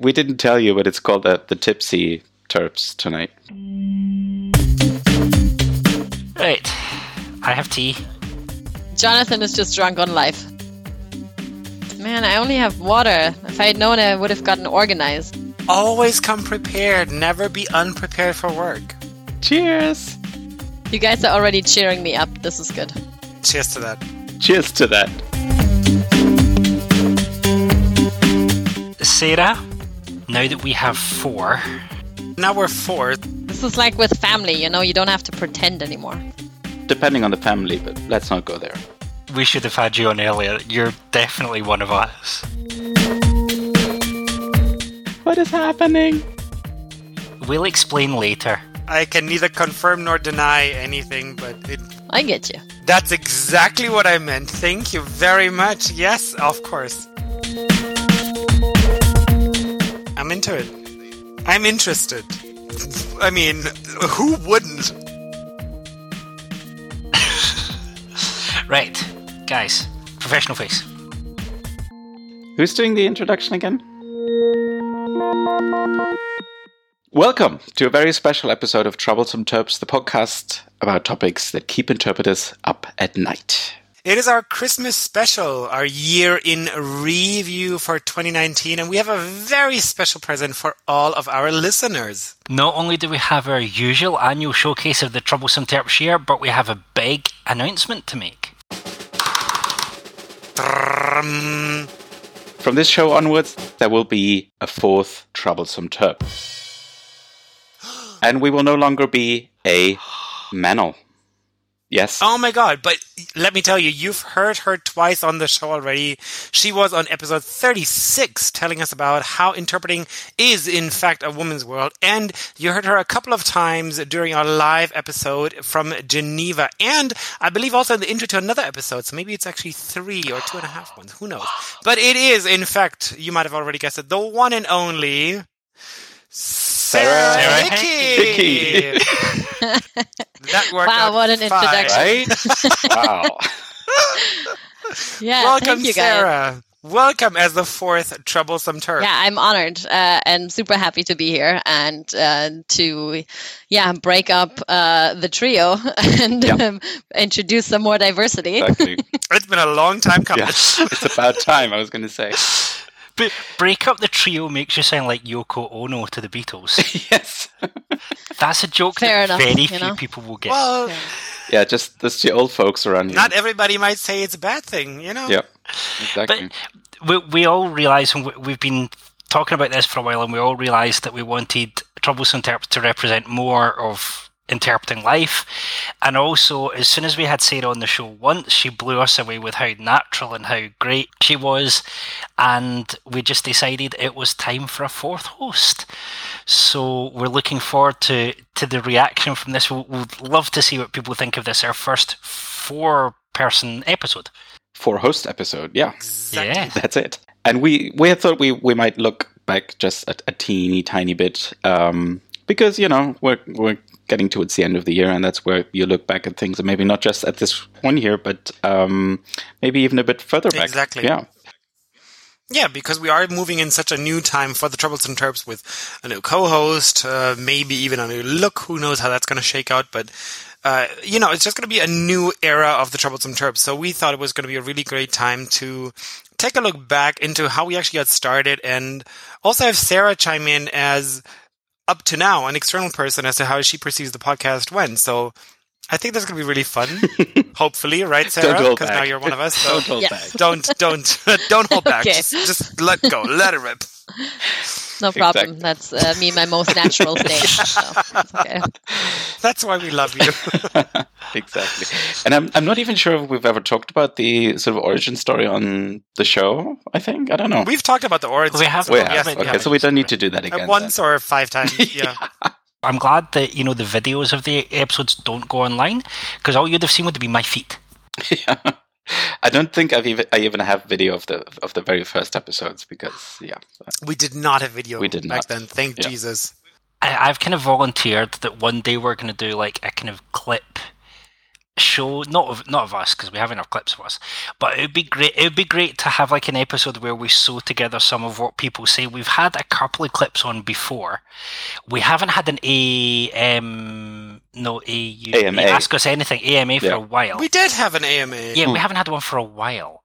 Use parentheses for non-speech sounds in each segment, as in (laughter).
We didn't tell you, but it's called the, the Tipsy Terps tonight. Right. I have tea. Jonathan is just drunk on life. Man, I only have water. If I had known, I would have gotten organized. Always come prepared. Never be unprepared for work. Cheers! You guys are already cheering me up. This is good. Cheers to that. Cheers to that. Sarah, now that we have four, Now we're four. This is like with family, you know, you don't have to pretend anymore. Depending on the family, but let's not go there. we should have had you on earlier. You're definitely one of us. What is happening? We'll explain later. I can neither confirm nor deny anything, but it, I get you. that's exactly what I meant. Thank you very much. Yes, of course. I'm into it. I'm interested. I mean, who wouldn't? (laughs) Right, guys, professional face. Who's doing the introduction again? Welcome to a very special episode of Troublesome Terps, the podcast about topics that keep interpreters up at night. It is our Christmas special, our year in review for 2019, and we have a very special present for all of our listeners. Not only do we have our usual annual showcase of the Troublesome Terps year, but we have a big announcement to make. From this show onwards, there will be a fourth Troublesome Terp. (gasps) And we will no longer be a manel. Yes? Oh my god, but let me tell you, you've heard her twice on the show already. She was on episode 36 telling us about how interpreting is in fact a woman's world. And you heard her a couple of times during our live episode from Geneva. And I believe also in the intro to another episode. So maybe it's actually three or two and a half ones. Who knows? But it is, in fact, you might have already guessed it, the one and only Sarah, Sarah Hickey. (laughs) that worked Wow, out what an fine. introduction. Right? wow. (laughs) Yeah, Welcome, thank you guys. Sarah. Welcome as the fourth troublesome Terp. Yeah, I'm honored uh, and super happy to be here and uh, to, yeah, break up uh, the trio (laughs) and Yeah. um, introduce some more diversity. Exactly. It's been a long time coming. Yes. It's about time, I was going to say. But break up the trio makes you sound like Yoko Ono to the Beatles. (laughs) yes. That's a joke Fair that enough, very few know? people will get. Well, Yeah, just that's the old folks around here. not everybody might say it's a bad thing, you know? Yeah, exactly. we, we all realise, and we- we've been talking about this for a while, and we all realised that we wanted Troublesome Interp to represent more of interpreting life. And also, as soon as we had Sarah on the show once, she blew us away with how natural and how great she was. And we just decided it was time for a fourth host. So we're looking forward to, to the reaction from this. We'll, we'd love to see what people think of this, our first four person episode. For host episode, yeah, Exactly. Yeah. that's it. And we we had thought we we might look back just a, a teeny tiny bit um, because you know we're we're getting towards the end of the year, and that's where you look back at things, and maybe not just at this one year, but um, maybe even a bit further back. Exactly. Yeah. Yeah, because we are moving in such a new time for the Troublesome Terps with a new co-host, uh, maybe even a new look. Who knows how that's going to shake out? But uh, you know, it's just going to be a new era of the Troublesome Terps. So we thought it was going to be a really great time to take a look back into how we actually got started, and also have Sarah chime in as up to now an external person as to how she perceives the podcast went. So. I think that's going to be really fun. (laughs) Hopefully, right, Sarah? Because now you're one of us. (laughs) So Don't hold Yeah. back. don't don't (laughs) don't hold back. Okay. Just, just let go. Let it rip. No problem. Exactly. That's uh, me, my most natural (laughs) state. So okay. That's why we love you. (laughs) exactly. And I'm I'm not even sure if we've ever talked about the sort of origin story on the show. I think I don't know. We've talked about the origin. We have- we have. yes, okay, have. so we don't need to do that again. once or five times. (laughs) Yeah. I'm glad that you know the videos of the episodes don't go online because all you'd have seen would be my feet. yeah. I don't think I've even I even have video of the of the very first episodes because yeah. we did not have video We did back not. then. Thank Yeah. Jesus. I, I've kind of volunteered that one day we're going to do like a kind of clip show not of not of us because we have enough clips of us but it would be great it would be great to have like an episode where we sew together some of what people say we've had a couple of clips on before we haven't had an am no a you, AMA. ask us anything ama for a while We did have an AMA. yeah we haven't had one for a while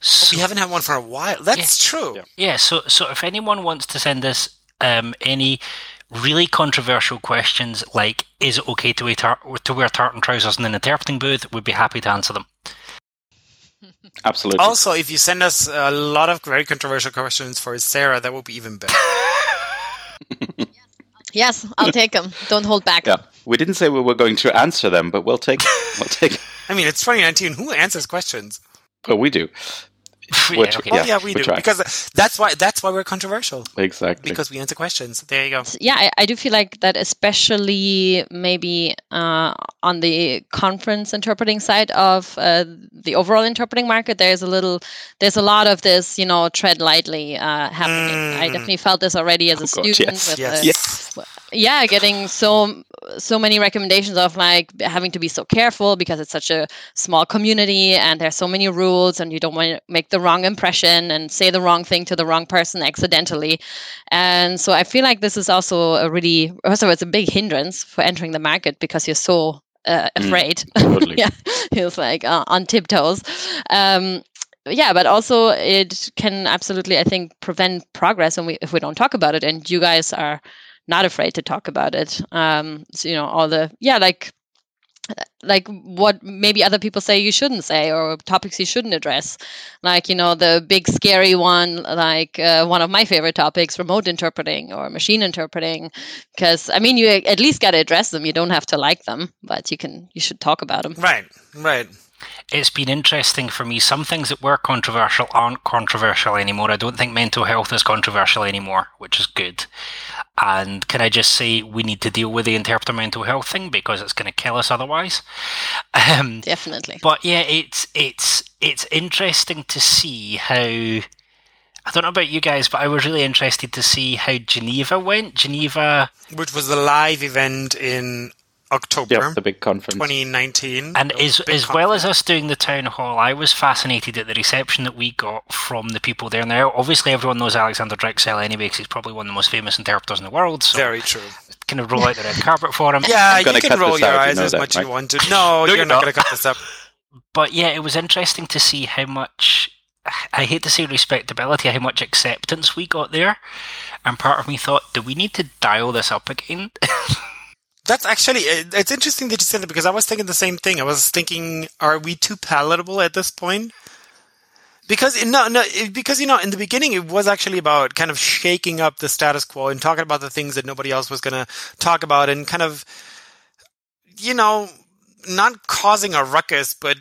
so, We haven't had one for a while. That's true. Yeah. yeah so so if anyone wants to send us um any really controversial questions like is it okay to wear, tar- to wear tartan trousers in an interpreting booth we'd be happy to answer them (laughs) Absolutely. Also, if you send us a lot of very controversial questions for Sarah, that would be even better. (laughs) Yes, I'll take them. Don't hold back. yeah, we didn't say we were going to answer them, but we'll take we'll take. (laughs) I mean, it's 2019. Who answers questions? But we do Yeah, Which- okay. Oh Yeah, yeah, we we do try. because that's why that's why we're controversial exactly. because we answer questions. There you go. yeah I, I do feel like that especially maybe uh, on the conference interpreting side of uh, the overall interpreting market there's a little there's a lot of this you know tread lightly uh, happening i Mm. definitely felt this already as a Oh, God, student yes. with Yes. the- yes. Yeah getting so so many recommendations of like having to be so careful because it's such a small community and there's so many rules and you don't want to make the wrong impression and say the wrong thing to the wrong person accidentally. And so i feel like this is also a really also it's a big hindrance for entering the market because you're so uh, Mm, afraid. (laughs) totally. yeah he was like uh, on tiptoes. Um yeah but also it can absolutely i think prevent progress when we if we don't talk about it and you guys are not afraid to talk about it. Um so you know all the yeah like like what maybe other people say you shouldn't say or topics you shouldn't address. Like you know the big scary one like uh, one of my favorite topics remote interpreting or machine interpreting. Because i mean you at least got to address them. You don't have to like them but you can you should talk about them Right, right. It's been interesting for me. Some things that were controversial aren't controversial anymore. I don't think mental health is controversial anymore, which is good. And can I just say we need to deal with the interpreter mental health thing because it's going to kill us otherwise. Um, definitely but yeah, it's it's it's interesting to see how. I don't know about you guys, but I was really interested to see how Geneva went. Geneva, Which was the live event in October Yeah, the big conference. 2019. and That as a as well as us doing the town hall, I was fascinated at the reception that we got from the people there. Now, obviously, everyone knows Alexander Drechsel anyway, because he's probably one of the most famous interpreters in the world. So, Very true. kind of roll out the red carpet for him. (laughs) Yeah, I'm you can roll your out, you eyes know as that, much as right? you want to. (laughs) No, you're you're not not. going to cut this up. But yeah, it was interesting to see how much. I hate to say respectability, how much acceptance we got there. And part of me thought, do we need to dial this up again? (laughs) That's actually uh, it's interesting that you said that because I was thinking the same thing. I was thinking, are we too palatable at this point? Because no, no, because you know, in the beginning, it was actually about kind of shaking up the status quo and talking about the things that nobody else was going to talk about, and kind of, you know, not causing a ruckus, but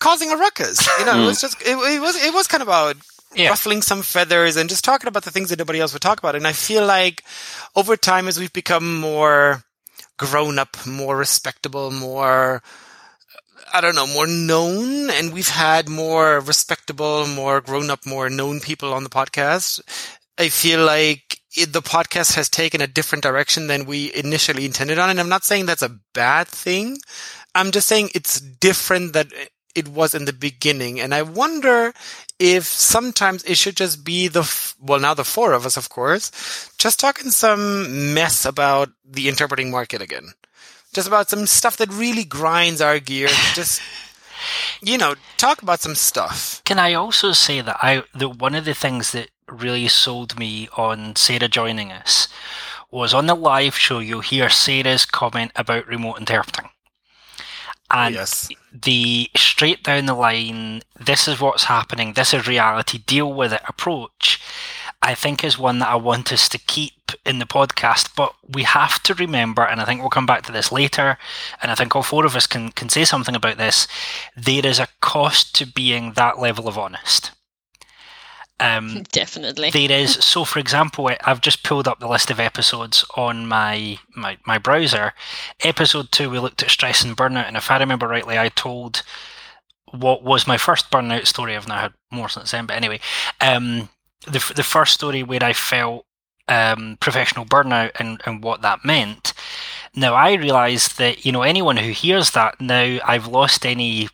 causing a ruckus. You know, it mm. was just it, it was it was kind of about Yeah. ruffling some feathers and just talking about the things that nobody else would talk about. And I feel like over time, as we've become more grown up, more respectable, more, I don't know, more known, and we've had more respectable, more grown up, more known people on the podcast, I feel like it, the podcast has taken a different direction than we initially intended on. And I'm not saying that's a bad thing. I'm just saying it's different that it was in the beginning. And I wonder if sometimes it should just be the, f- well, now the four of us, of course, just talking some mess about the interpreting market again. Just about some stuff that really grinds our gears. (sighs) just, you know, talk about some stuff. Can I also say that I that one of the things that really sold me on Sarah joining us was on the live show you'll hear Sarah's comment about remote interpreting. Ah, and yes. the straight down the line, this is what's happening, this is reality, deal with it approach, I think is one that I want us to keep in the podcast. But we have to remember, and I think we'll come back to this later, and I think all four of us can, can say something about this. There is a cost to being that level of honest. Um, Definitely. there is (laughs) so for example i've just pulled up the list of episodes on my, my my browser. Episode 2 we looked at stress and burnout and if i remember rightly i told what was my first burnout story. I've now had more since then but anyway um the, the first story where i felt um, professional burnout and, and what that meant. Now I realise that you know anyone who hears that now I've lost any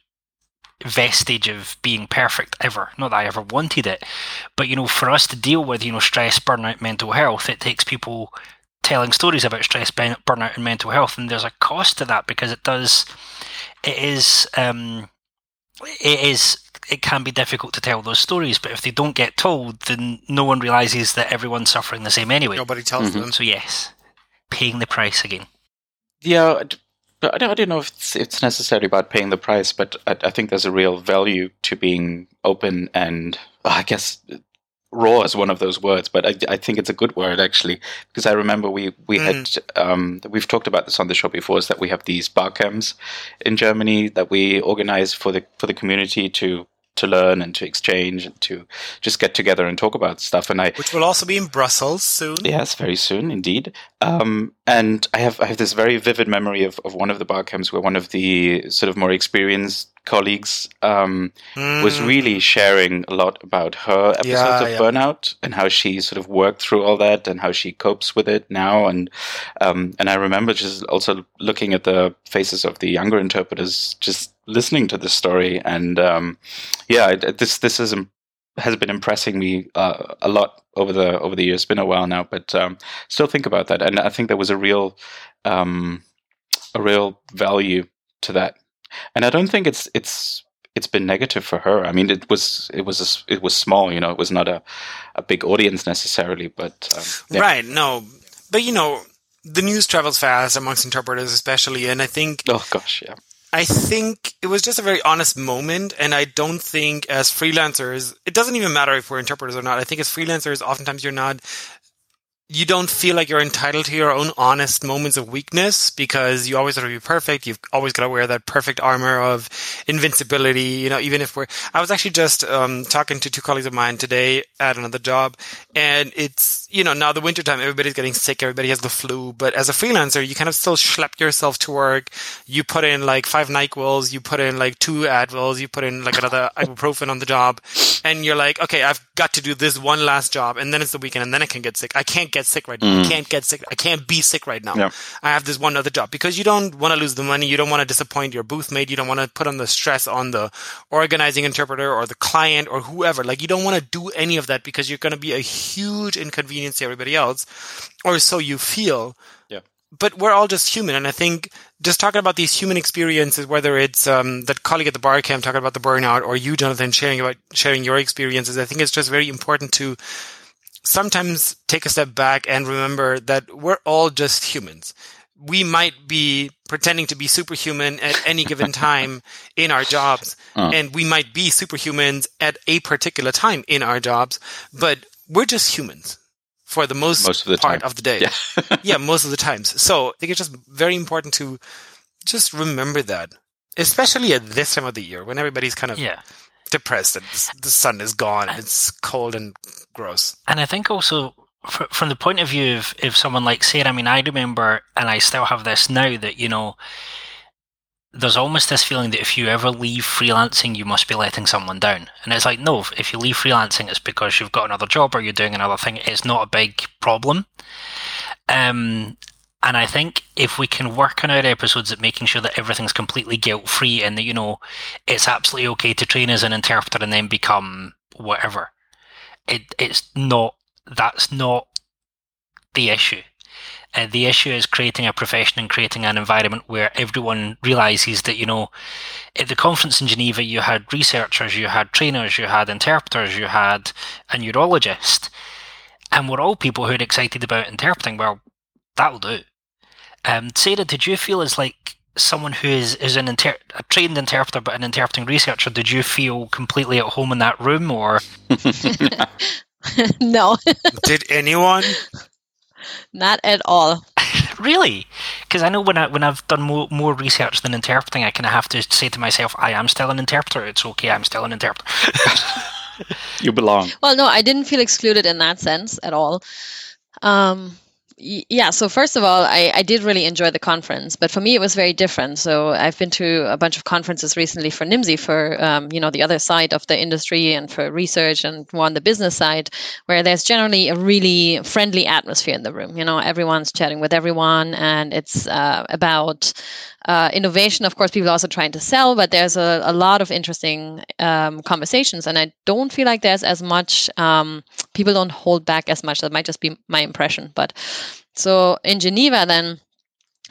vestige of being perfect ever. Not that I ever wanted it, but you know, for us to deal with you know stress, burnout, mental health, it takes people telling stories about stress, burnout, and mental health, and there's a cost to that because it does. It is. Um, it is it can be difficult to tell those stories, but if they don't get told, then no one realizes that everyone's suffering the same anyway. Nobody tells mm-hmm. them. So yes, paying the price again. Yeah, I don't, I don't know if it's, it's necessarily about paying the price, but I, I, think there's a real value to being open and I guess raw is one of those words, but I, I think it's a good word actually because I remember we we mm. had um, we've talked about this on the show before is that we have these bar camps in Germany that we organize for the for the community to to learn and to exchange and to just get together and talk about stuff. And I, which will also be in Brussels soon. Yes, very soon indeed. Um, and I have I have this very vivid memory of, of one of the bar camps where one of the sort of more experienced colleagues um, mm. was really sharing a lot about her episodes yeah, of yeah. burnout and how she sort of worked through all that and how she copes with it now. And um, and I remember just also looking at the faces of the younger interpreters, just listening to this story. And um, yeah, this this is has been impressing me uh, a lot over the over the years. It's been a while now, but um, still think about that. And I think there was a real um, a real value to that. And I don't think it's it's it's been negative for her. I mean, it was it was a, it was small. You know, it was not a a big audience necessarily, but um, yeah. right. No, but you know, the news travels fast amongst interpreters, especially, and I think. Oh gosh, yeah. I think it was just a very honest moment, and I don't think as freelancers, it doesn't even matter if we're interpreters or not. I think as freelancers, oftentimes you're not you don't feel like you're entitled to your own honest moments of weakness because you always have to be perfect. You've always got to wear that perfect armor of invincibility. You know, even if we're, I was actually just, um, talking to two colleagues of mine today at another job and it's, you know, now the wintertime, everybody's getting sick. Everybody has the flu, but as a freelancer, you kind of still schlep yourself to work. You put in like five NyQuils, you put in like two Advils, you put in like another ibuprofen on the job and you're like, okay, I've got to do this one last job and then it's the weekend and then I can get sick. I can't get sick right now. Mm. I can't get sick. I can't be sick right now. Yeah. I have this one other job because you don't want to lose the money. You don't want to disappoint your booth mate. You don't want to put on the stress on the organizing interpreter or the client or whoever. Like you don't want to do any of that because you're going to be a huge inconvenience to everybody else or so you feel. Yeah. But we're all just human. And I think just talking about these human experiences, whether it's um, that colleague at the bar camp talking about the burnout or you, Jonathan, sharing about sharing your experiences, I think it's just very important to sometimes take a step back and remember that we're all just humans. We might be pretending to be superhuman at any given (laughs) time in our jobs, uh. and we might be superhumans at a particular time in our jobs, but we're just humans for the most, most of the part time. of the day. Yeah. (laughs) yeah, most of the times. So I think it's just very important to just remember that, especially at this time of the year when everybody's kind of yeah depressed that the sun is gone and it's cold and gross. And I think also from the point of view of if someone like Sarah, I mean, I remember, and I still have this now that you know, there's almost this feeling that if you ever leave freelancing, you must be letting someone down. And it's like, no, if you leave freelancing, it's because you've got another job or you're doing another thing. It's not a big problem. Um, and I think if we can work on our episodes at making sure that everything's completely guilt free and that, you know, it's absolutely okay to train as an interpreter and then become whatever. It it's not that's not the issue. Uh, the issue is creating a profession and creating an environment where everyone realizes that, you know, at the conference in Geneva, you had researchers, you had trainers, you had interpreters, you had a neurologist, and we're all people who are excited about interpreting. Well, that'll do. Um, Sarah, did you feel as like someone who is, is an inter- a trained interpreter but an interpreting researcher, did you feel completely at home in that room or? (laughs) no. (laughs) did anyone? Not at all. (laughs) really? Because I know when I when I've done more more research than interpreting, I kind of have to say to myself, "I am still an interpreter. It's okay. I'm still an interpreter." you belong. Well, no, I didn't feel excluded in that sense at all. Um, yeah so first of all I, I did really enjoy the conference but for me it was very different. So i've been to a bunch of conferences recently for nimdzi for um, you know the other side of the industry and for research and more on the business side where there's generally a really friendly atmosphere in the room. You know everyone's chatting with everyone and it's uh, about uh, innovation of course people are also trying to sell but there's a, a lot of interesting um, conversations and i don't feel like there's as much um, people don't hold back as much that might just be my impression but so in geneva then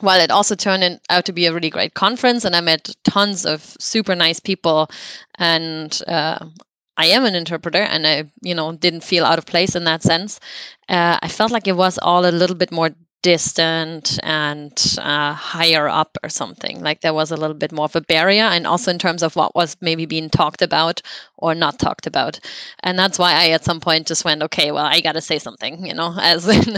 while it also turned out to be a really great conference and i met tons of super nice people and uh, I am an interpreter and I, you know, didn't feel out of place in that sense. Uh, I felt like it was all a little bit more distant and uh, higher up or something. Like there was a little bit more of a barrier, and also in terms of what was maybe being talked about or not talked about. And that's why I at some point just went, okay, well, I got to say something, you know, as (laughs) in,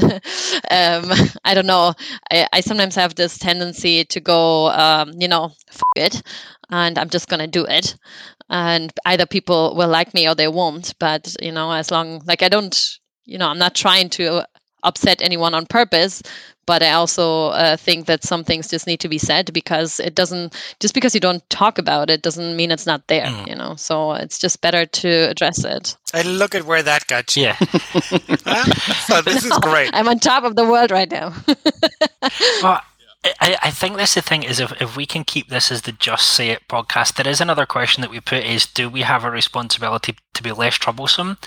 um, I don't know. I, I, sometimes have this tendency to go, um, you know, it, and I'm just going to do it. And either people will like me or they won't. But, you know, as long, like, I don't, you know, I'm not trying to upset anyone on purpose but i also uh, think that some things just need to be said because it doesn't just because you don't talk about it doesn't mean it's not there mm. you know? So it's just better to address it. And look at where that got you. Yeah. (laughs) So this is great. (laughs) I'm on top of the world right now. (laughs) Well, I, I think that's the thing is if, if we can keep this as the Just Say It podcast, there is another question that we put is do we have a responsibility to be less troublesome?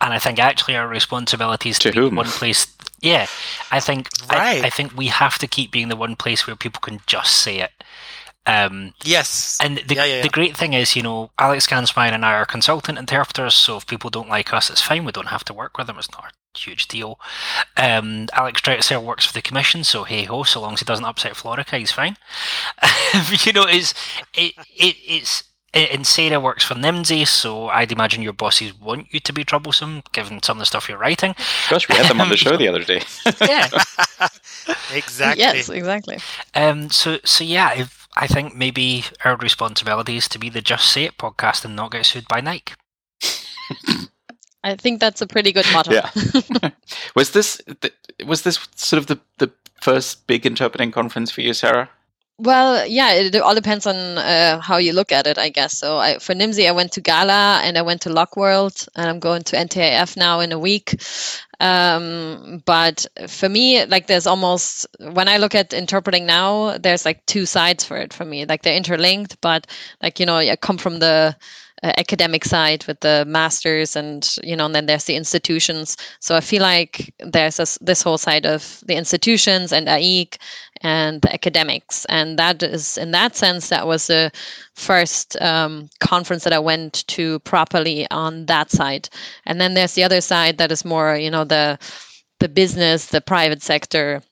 And I think actually our responsibility is to, to be one place. Yeah, I think right. I, I, think we have to keep being the one place where people can just say it. Um, yes. And the, yeah, yeah, yeah. the great thing is, you know, Alex Gansmeier and I are consultant interpreters, so if people don't like us, it's fine. We don't have to work with them. It's not a huge deal. Um, Alex Drechsel works for the commission, so hey ho, so long as he doesn't upset Florika, he's fine. (laughs) you know, it's, it, it, it's, and Sarah works for Nimdzi, so I'd imagine your bosses want you to be troublesome, given some of the stuff you're writing. Gosh, we had them on the (laughs) show the other day. yeah, (laughs) exactly. Yes, exactly. Um, so, so yeah, if, I think maybe our responsibility is to be the Just Say It podcast and not get sued by Nike. I think that's a pretty good motto. Yeah. (laughs) was this was this sort of the the first big interpreting conference for you, Sarah? Well, yeah, it all depends on uh, how you look at it, I guess. So I, for Nimdzi, I went to Gala and I went to LocWorld, and I'm going to NTIF now in a week. Um, but for me, like there's almost when I look at interpreting now, there's like two sides for it for me. Like they're interlinked, but like you know, I come from the uh, academic side with the masters and you know and then there's the institutions. So i feel like there's this, this whole side of the institutions and AIIC and the academics. And that is in that sense that was the first um, conference that i went to properly on that side. And then there's the other side that is more you know the the business the private sector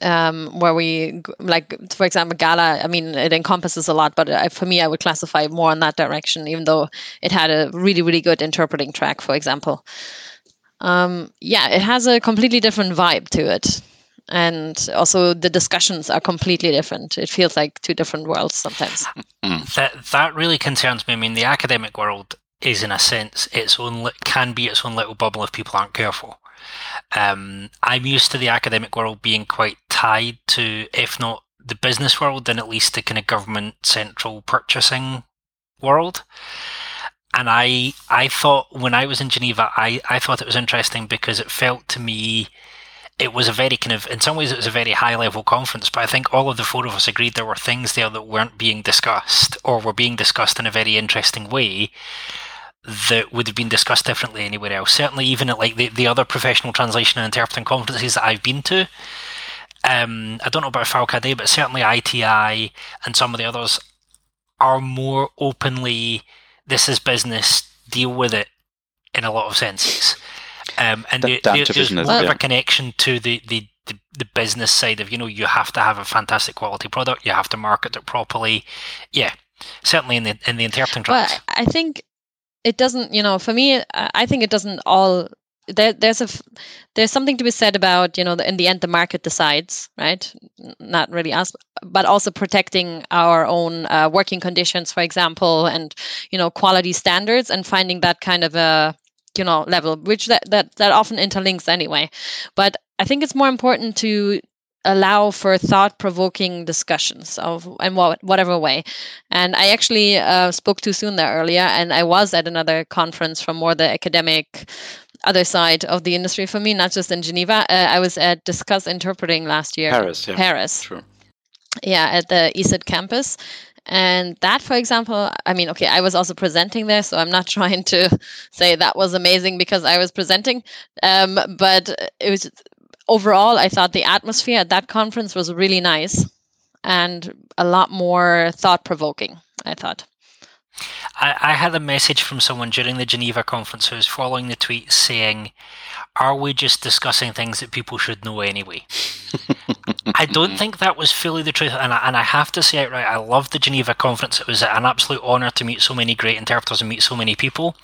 um, where we like for example gala i mean it encompasses a lot but I, for me i would classify more in that direction even though it had a really really good interpreting track for example. Um, yeah it has a completely different vibe to it and also the discussions are completely different. It feels like two different worlds sometimes. That that really concerns me. I mean the academic world is in a sense its own can be its own little bubble if people aren't careful um, I'm used to the academic world being quite tied to, if not the business world, then at least the kind of government central purchasing world. And I, I thought when I was in Geneva, I, I thought it was interesting because it felt to me it was a very kind of in some ways it was a very high level conference but i think all of the four of us agreed there were things there that weren't being discussed or were being discussed in a very interesting way that would have been discussed differently anywhere else. Certainly, even at like the, the other professional translation and interpreting conferences that I've been to. Um, I don't know about FALCADE, but certainly ITI and some of the others are more openly, this is business, deal with it in a lot of senses. Um, and the, the, there's more yeah. of a connection to the, the, the, the, business side of, you know, you have to have a fantastic quality product, you have to market it properly. Yeah, certainly in the in the interpreting tracks. Well, I think it doesn't you know for me i think it doesn't all there, there's a there's something to be said about you know in the end the market decides right? Not really us but also protecting our own uh, working conditions for example and you know quality standards and finding that kind of a you know level which that that, that often interlinks anyway. But I think it's more important to allow for thought-provoking discussions of in what, whatever way. And I actually uh, spoke too soon there earlier, and I was at another conference from more the academic other side of the industry for me, not just in Geneva. Uh, I was at Discuss Interpreting last year. Paris, yeah. Paris. True. Yeah, at the ESIT campus. And that, for example, I mean, okay, I was also presenting there, so I'm not (laughs) trying to say that was amazing because I was presenting. Um, but it was overall, I thought the atmosphere at that conference was really nice and a lot more thought provoking, I thought. I, I, had a message from someone during the Geneva conference who was following the tweet saying, Are we just discussing things that people should know anyway? (laughs) I don't think that was fully the truth. And I, and I have to say outright, I loved the Geneva conference. It was an absolute honour to meet so many great interpreters and meet so many people.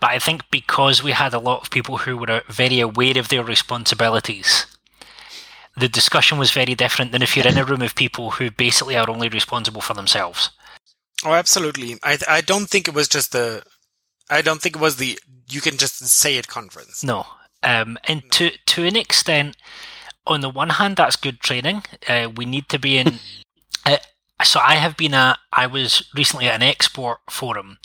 But I think because we had a lot of people who were very aware of their responsibilities, the discussion was very different than if you're in a room of people who basically are only responsible for themselves. Oh, absolutely. I I don't think it was just the. I don't think it was the you can just say it conference. No, um, and no. to to an extent, on the one hand, that's good training. Uh, we need to be in. (laughs) uh, so I have been at. I was recently at an export forum,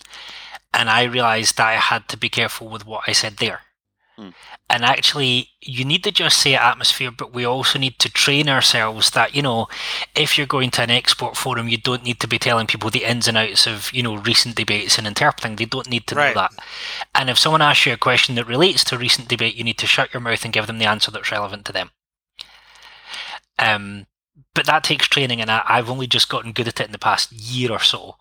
and I realised that I had to be careful with what I said there. Hmm. And actually, you need to just say atmosphere, but we also need to train ourselves that, you know, if you're going to an export forum, you don't need to be telling people the ins and outs of, you know, recent debates and interpreting. They don't need to right. know that. And if someone asks you a question that relates to a recent debate, you need to shut your mouth and give them the answer that's relevant to them. Um, but that takes training, and I, I've only just gotten good at it in the past year or so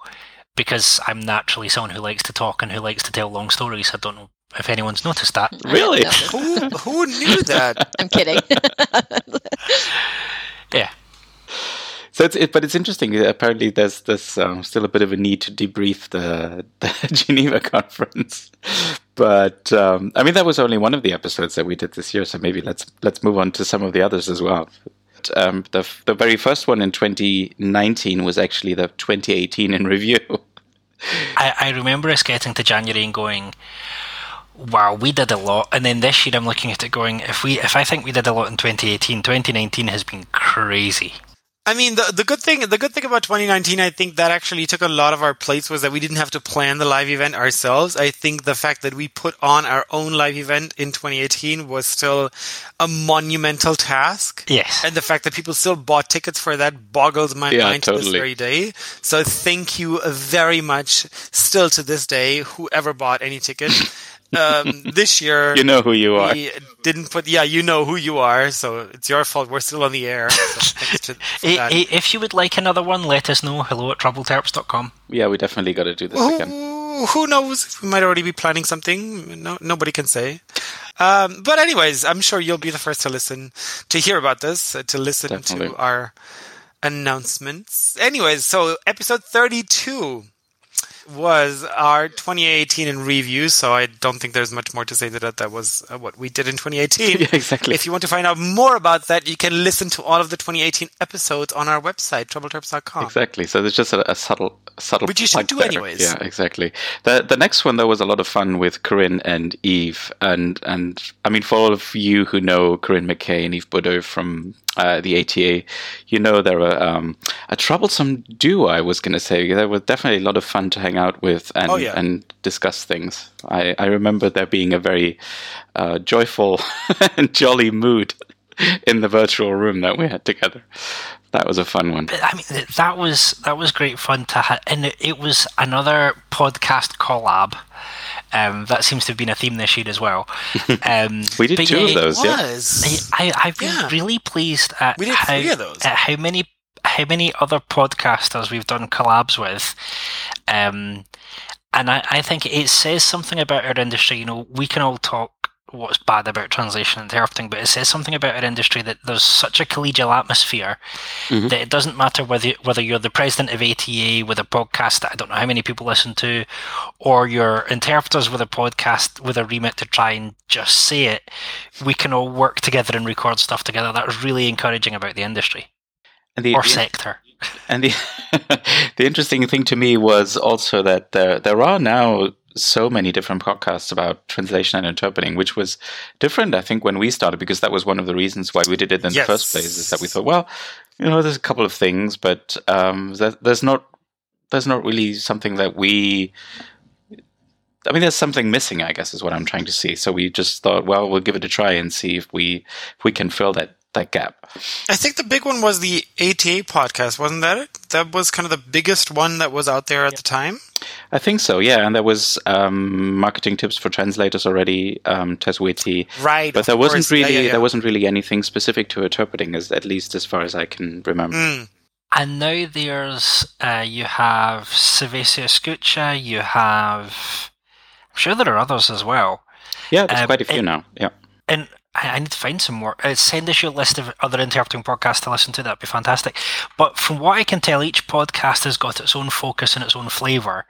because I'm naturally someone who likes to talk and who likes to tell long stories. I don't know if anyone's noticed that. (laughs) Really? (laughs) who, who knew that? (laughs) I'm kidding. yeah. So it's it, but it's interesting. Apparently, there's there's um, still a bit of a need to debrief the, the Geneva conference. But um, I mean, that was only one of the episodes that we did this year. So maybe let's let's move on to some of the others as well. Um, the the very first one in 2019 was actually the 2018 in review. I, I remember us getting to January and going, wow, we did a lot. And then this year I'm looking at it going, if we if I think we did a lot in 2018, 2019 has been crazy. I mean, the the good thing the good thing about 2019, I think that actually took a lot of our plates was that we didn't have to plan the live event ourselves. I think the fact that we put on our own live event in 2018 was still a monumental task. Yes, and the fact that people still bought tickets for that boggles my yeah, mind totally. to this very day. So thank you very much, still to this day, whoever bought any ticket. (laughs) um, this year, (laughs) you know who you are. Didn't put, yeah, you know who you are, so it's your fault. We're still on the air. So (laughs) if you would like another one, let us know. Hello at troubledterps.com. Yeah, we definitely got to do this who, again. Who knows? We might already be planning something. No, nobody can say. Um, but anyways, I'm sure you'll be the first to listen, to hear about this, uh, to listen definitely. to our announcements. Anyways, so episode 32 was our 2018 in review, so I don't think there's much more to say to that. That was uh, what we did in 2018. (laughs) yeah, exactly. If you want to find out more about that, you can listen to all of the 2018 episodes on our website, troubledterps.com. Exactly. So there's just a, a subtle, subtle. Which you should do there. anyways. Yeah, exactly. The the next one though was a lot of fun with Corinne and Eve, and and I mean for all of you who know Corinne McKay and Eve Bodeux from uh, the ATA, you know they're a, um, a troublesome duo. I was going to say they were definitely a lot of fun to hang out with and oh, yeah. and discuss things. I, I remember there being a very uh, joyful (laughs) and jolly mood in the virtual room that we had together. That was a fun one. I mean, that was that was great fun to have, and it, it was another podcast collab. Um, that seems to have been a theme this year as well. (laughs) Um, we did two yeah, of those. Was. Yeah. I, I've been Yeah. really pleased at We did how, three of those. at how many how many other podcasters we've done collabs with. Um, and I, I think it says something about our industry. You know, we can all talk what's bad about translation and interpreting, but it says something about our industry that there's such a collegial atmosphere Mhm. that it doesn't matter whether whether you're the president of ATA with a podcast that I don't know how many people listen to, or you're interpreters with a podcast with a remit to try and just say it. We can all work together and record stuff together. That's really encouraging about the industry And the, or the- sector. And the (laughs) the interesting thing to me was also that there there are now so many different podcasts about translation and interpreting, which was different, I think, when we started, because that was one of the reasons why we did it in Yes. the first place. Is that we thought, well, you know, there's a couple of things, but um, there, there's not there's not really something that we. I mean, there's something missing. I guess is what I'm trying to see. So we just thought, well, we'll give it a try and see if we if we can fill that that gap. I think the big one was the ATA podcast, wasn't that it? That was kind of the biggest one that was out there at the time. I think so, yeah. And there was um, marketing tips for translators already, um, Tess Right. but there wasn't course. Really yeah, yeah. there wasn't really anything specific to interpreting, as at least as far as I can remember. Mm. And now there's uh, you have Cerveza Escucha, you have I'm sure there are others as well. Yeah, there's Um, quite a few it- now. Yeah, And I, I need to find some more. Uh, send us your list of other interpreting podcasts to listen to. That'd be fantastic. But from what I can tell, each podcast has got its own focus and its own flavour.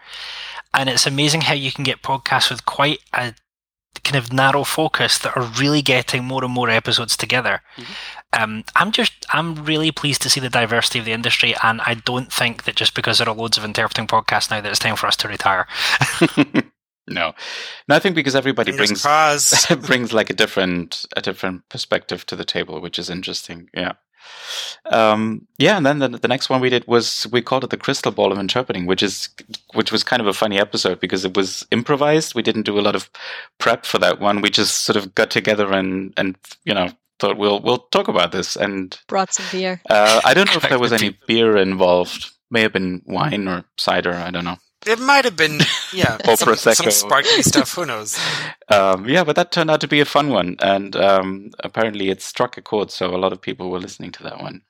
And it's amazing how you can get podcasts with quite a kind of narrow focus that are really getting more and more episodes together. Um, I'm just, I'm really pleased to see the diversity of the industry, and I don't think that just because there are loads of interpreting podcasts now that it's time for us to retire. (laughs) (laughs) no, no. I think because everybody Fingers brings (laughs) brings like a different a different perspective to the table, which is interesting. Yeah. Um, yeah, and then the, the next one we did was we called it the crystal ball of interpreting, which is which was kind of a funny episode because it was improvised. We didn't do a lot of prep for that one. We just sort of got together and and you know thought we'll we'll talk about this. And Brought some beer. uh, I don't know if (laughs) there was any beer involved. May have been wine or cider. I don't know. It might have been, (laughs) yeah, Or some, some Prosecco. sparkly (laughs) stuff. Who knows? Um, yeah, but that turned out to be a fun one, and um, apparently it struck a chord. So a lot of people were listening to that one.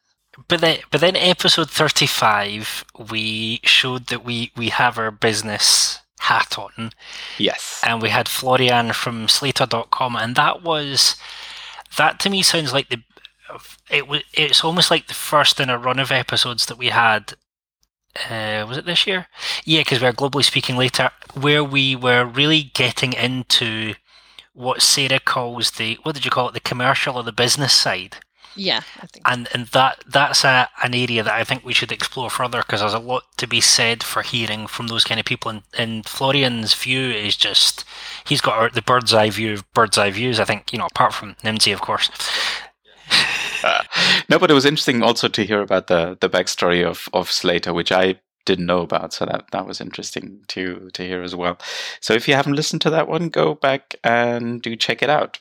But then, but then episode 35, we showed that we, we have our business hat on. Yes. and we had Florian from Slator.com, and that was that to me sounds like the it was it's almost like the first in a run of episodes that we had. Uh, was it this year? Yeah, because we are globally speaking later, where we were really getting into what Sarah calls the what did you call it the commercial or the business side Yeah, I think. and and that that's a, an area that I think we should explore further because there's a lot to be said for hearing from those kind of people. And, and Florian's view is just he's got the bird's eye view of bird's eye views. I think you know apart from Nimdzi, of course. (laughs) no, but it was interesting also to hear about the the backstory of of Slator, which I didn't know about. So that that was interesting to to hear as well. So if you haven't listened to that one, go back and do check it out.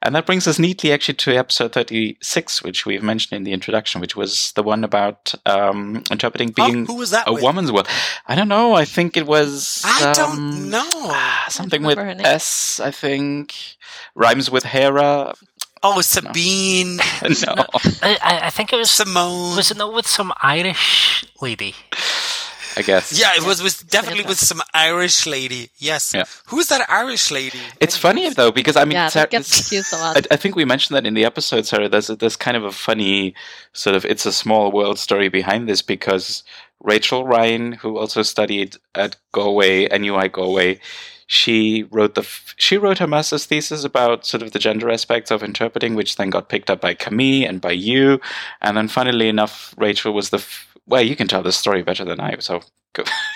And that brings us neatly actually to episode thirty six, which we've mentioned in the introduction, which was the one about um, interpreting Oh, being that? a with? woman's world. I don't know. I think it was. I um, don't know. ah, Something with. S, I think. Rhymes with Hera. Oh, Sabine, (laughs) no. I, I I think it was Simone. was it not with some Irish lady? I guess. yeah, it was with definitely with some Irish lady. Yes. Yeah. Who's that Irish lady? It's funny though because I mean, yeah, Sarah- that gets confused a lot. (laughs) I, I think we mentioned that in the episode, Sarah. There's a, there's kind of a funny sort of it's a small world story behind this because Rachel Ryan, who also studied at Galway, NUI Galway, she wrote the she wrote her master's thesis about sort of the gender aspects of interpreting, which then got picked up by Camille and by you, and then funnily enough, Rachel was the f- well, you can tell the story better than I, so go. (laughs)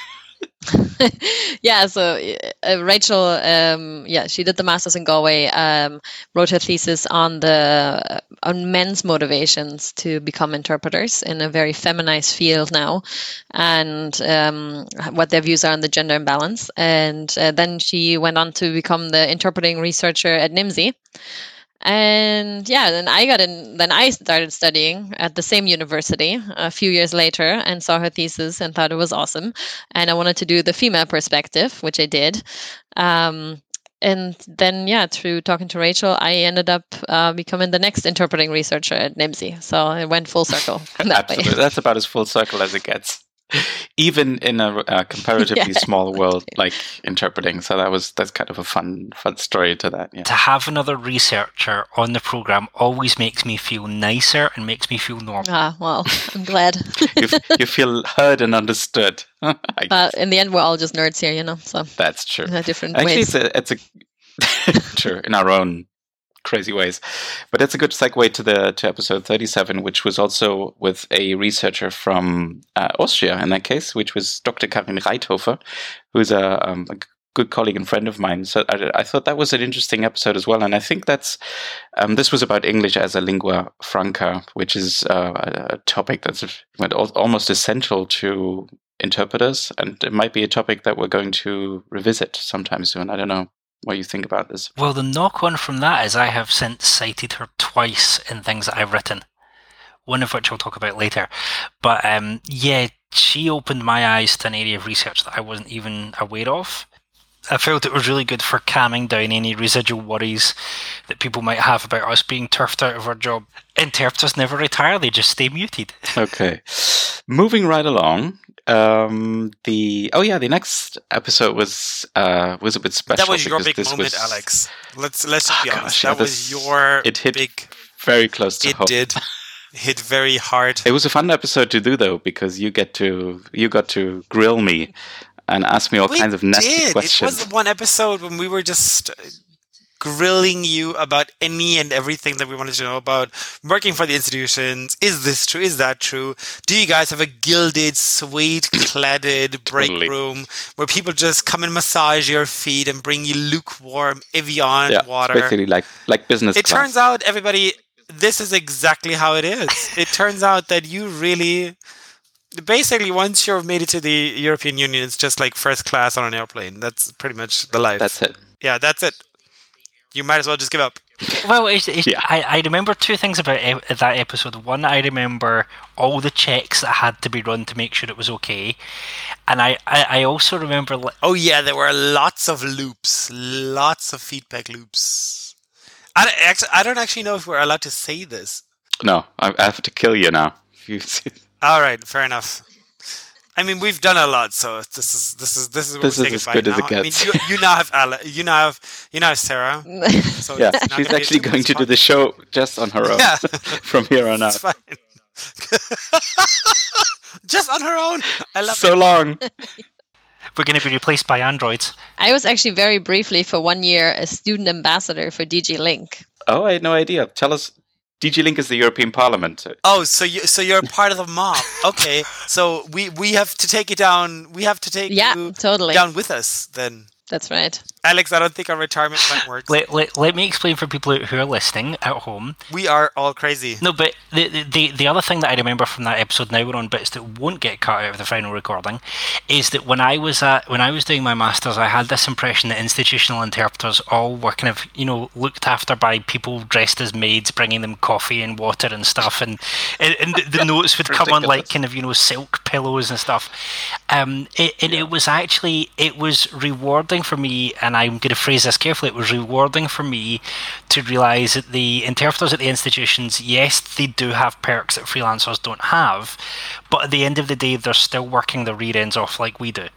(laughs) yeah, so uh, Rachel, um, yeah, she did the masters in Galway. Um, wrote her thesis on the on men's motivations to become interpreters in a very feminized field now, and um, what their views are on the gender imbalance. And uh, then she went on to become the interpreting researcher at Nimdzi. And yeah, then I got in. Then I started studying at the same university a few years later, and saw her thesis and thought it was awesome. And I wanted to do the female perspective, which I did. Um, and then, yeah, through talking to Rachel, I ended up uh, becoming the next interpreting researcher at Nimdzi. So it went full circle (laughs) that. Absolutely, that's about as full circle as it gets. (laughs) Even in a, a comparatively (laughs) Yeah, small world (laughs) like interpreting, so that was that's kind of a fun fun story to that. Yeah. To have another researcher on the program always makes me feel nicer and makes me feel normal. Ah, well, I'm glad. you, f- you feel heard and understood. I but in the end, we're all just nerds here, you know, so that's true. in a different Actually, ways. it's a, it's a true in our own crazy ways, but that's a good segue to the to episode thirty seven, which was also with a researcher from uh, Austria in that case, which was Dr. Karin Reithofer, who's a, um, a good colleague and friend of mine. So I, I thought that was an interesting episode as well. And I think that's um, this was about English as a lingua franca, which is uh, a topic that's almost essential to interpreters, and it might be a topic that we're going to revisit sometime soon. I don't know what you think about this. Well, the knock on from that is I have since cited her twice in things that I've written, one of which I'll talk about later. But um, yeah, she opened my eyes to an area of research that I wasn't even aware of. I felt it was really good for calming down any residual worries that people might have about us being turfed out of our job. Interpreters never retire, they just stay muted. (laughs) Okay. Moving right along, um, the oh yeah, the next episode was uh, was a bit special. That was your big moment, was, Alex. Let's let's just be oh, honest. Gosh, that yeah, was your it hit big very close to it home. did hit very hard. It was a fun episode to do though because you get to you got to grill me and ask me all we kinds of nasty did. questions. It was one episode when we were just grilling you about any and everything that we wanted to know about working for the institutions. Is this true? Is that true? Do you guys have a gilded, suede cladded break totally. room where people just come and massage your feet and bring you lukewarm Evian yeah, water? Basically, like like business. It class. turns out everybody. This is exactly how it is. (laughs) it turns out that you really basically once you've made it to the European Union, it's just like first class on an airplane. That's pretty much the life. That's it. Yeah, that's it. You might as well just give up. Well, it's, it's, yeah. I, I remember two things about e- that episode. One, I remember all the checks that had to be run to make sure it was okay, and I, I, I also remember. Li- oh yeah, there were lots of loops, lots of feedback loops. I don't, actually, I don't actually know if we're allowed to say this. No, I have to kill you now. (laughs) All right, fair enough. I mean, we've done a lot, so this is this is this is what this we're is as good now. as it gets. I mean, you, you now have Ale- you now have you now have Sarah. (laughs) So yeah, she's actually going to do the show just on her own yeah. (laughs) from here on out. (laughs) just on her own. I love so it. long. We're going to be replaced by androids. I was actually very briefly for one year a student ambassador for DG LINC. Oh, I had no idea. Tell us DG LINC is the European Parliament. Oh, so you so you're part of the mob. (laughs) Okay, so we we have to take it down. We have to take yeah, you totally. down with us then. That's right. Alex, I don't think our retirement plan works. Let, let, let me explain for people who are listening at home. We are all crazy. No, but the, the, the other thing that I remember from that episode, now we're on bits that won't get cut out of the final recording, is that when I was at, when I was doing my masters, I had this impression that institutional interpreters all were kind of you know looked after by people dressed as maids, bringing them coffee and water and stuff, and and, and the, the notes would (laughs) come on like kind of you know silk pillows and stuff. Um, it, and yeah. it was actually it was rewarding rewarding for me, and I'm going to phrase this carefully, it was rewarding for me to realise that the interpreters at the institutions, yes, they do have perks that freelancers don't have, but at the end of the day, they're still working their rear ends off like we do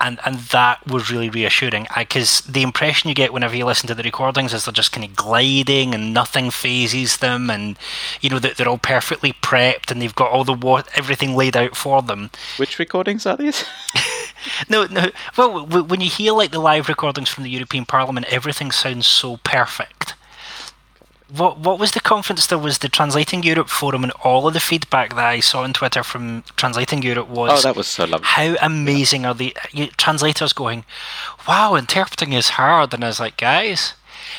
and and that was really reassuring. Because the impression you get whenever you listen to the recordings is they're just kind of gliding and nothing phases them and you know that they're all perfectly prepped and they've got all the what everything laid out for them. Which recordings are these? (laughs) No no well when you hear like the live recordings from the european parliament everything sounds so perfect what what was the conference? There was the Translating Europe forum, and all of the feedback that I saw on Twitter from Translating Europe was, "Oh, that was so lovely! How amazing yeah. are the uh, translators going? Wow, interpreting is hard." And I was like, guys,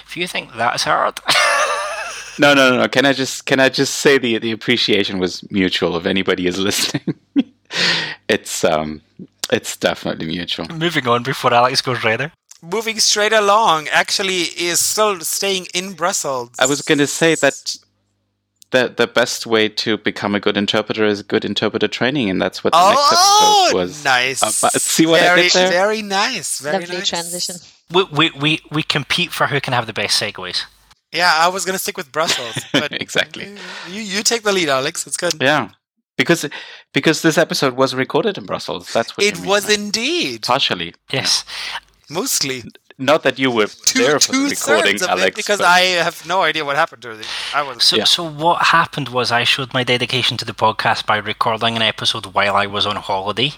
if you think that's hard. (laughs) no, no, no, no. Can I just can I just say the the appreciation was mutual. If anybody is (laughs) listening, it's um, it's definitely mutual. Moving on before Alex goes redder moving straight along actually is still staying in Brussels. I was going to say that the the best way to become a good interpreter is good interpreter training, and that's what the oh, next episode was. Nice. About. See what very, I did there? Very nice. Very Lovely nice. transition. We, we we we compete for who can have the best segues. Yeah, I was gonna stick with Brussels, (laughs) but exactly. You you take the lead, Alex. It's good. Yeah, because because this episode was recorded in Brussels. That's what it was indeed partially. Yes, mostly. Not that you were two, there for two the recording, Alex, because I have no idea what happened to it. I was. So, yeah. so what happened was I showed my dedication to the podcast by recording an episode while I was on holiday.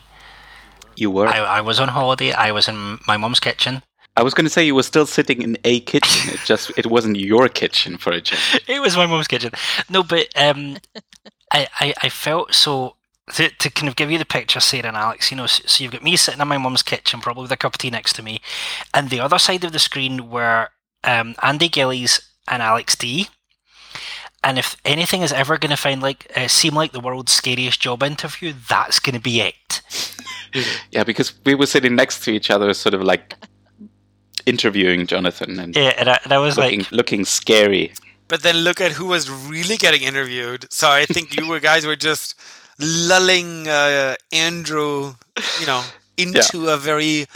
You were. I, I was on holiday. I was in my mom's kitchen. I was going to say you were still sitting in a kitchen. It just it wasn't your kitchen for a change. (laughs) It was my mom's kitchen. No, but um, (laughs) I, I I felt so to, to kind of give you the picture, Sarah and Alex, you know, so, so you've got me sitting in my mum's kitchen, probably with a cup of tea next to me, and the other side of the screen were um, Andy Gillies and Alex D. And if anything is ever going to find like uh, seem like the world's scariest job interview, that's going to be it. (laughs) Yeah, because we were sitting next to each other, sort of like interviewing Jonathan and Yeah, and I, and I was looking, like, looking scary. But then look at who was really getting interviewed. So I think you were guys were just lulling uh, Andrew, you know, (laughs) into a very,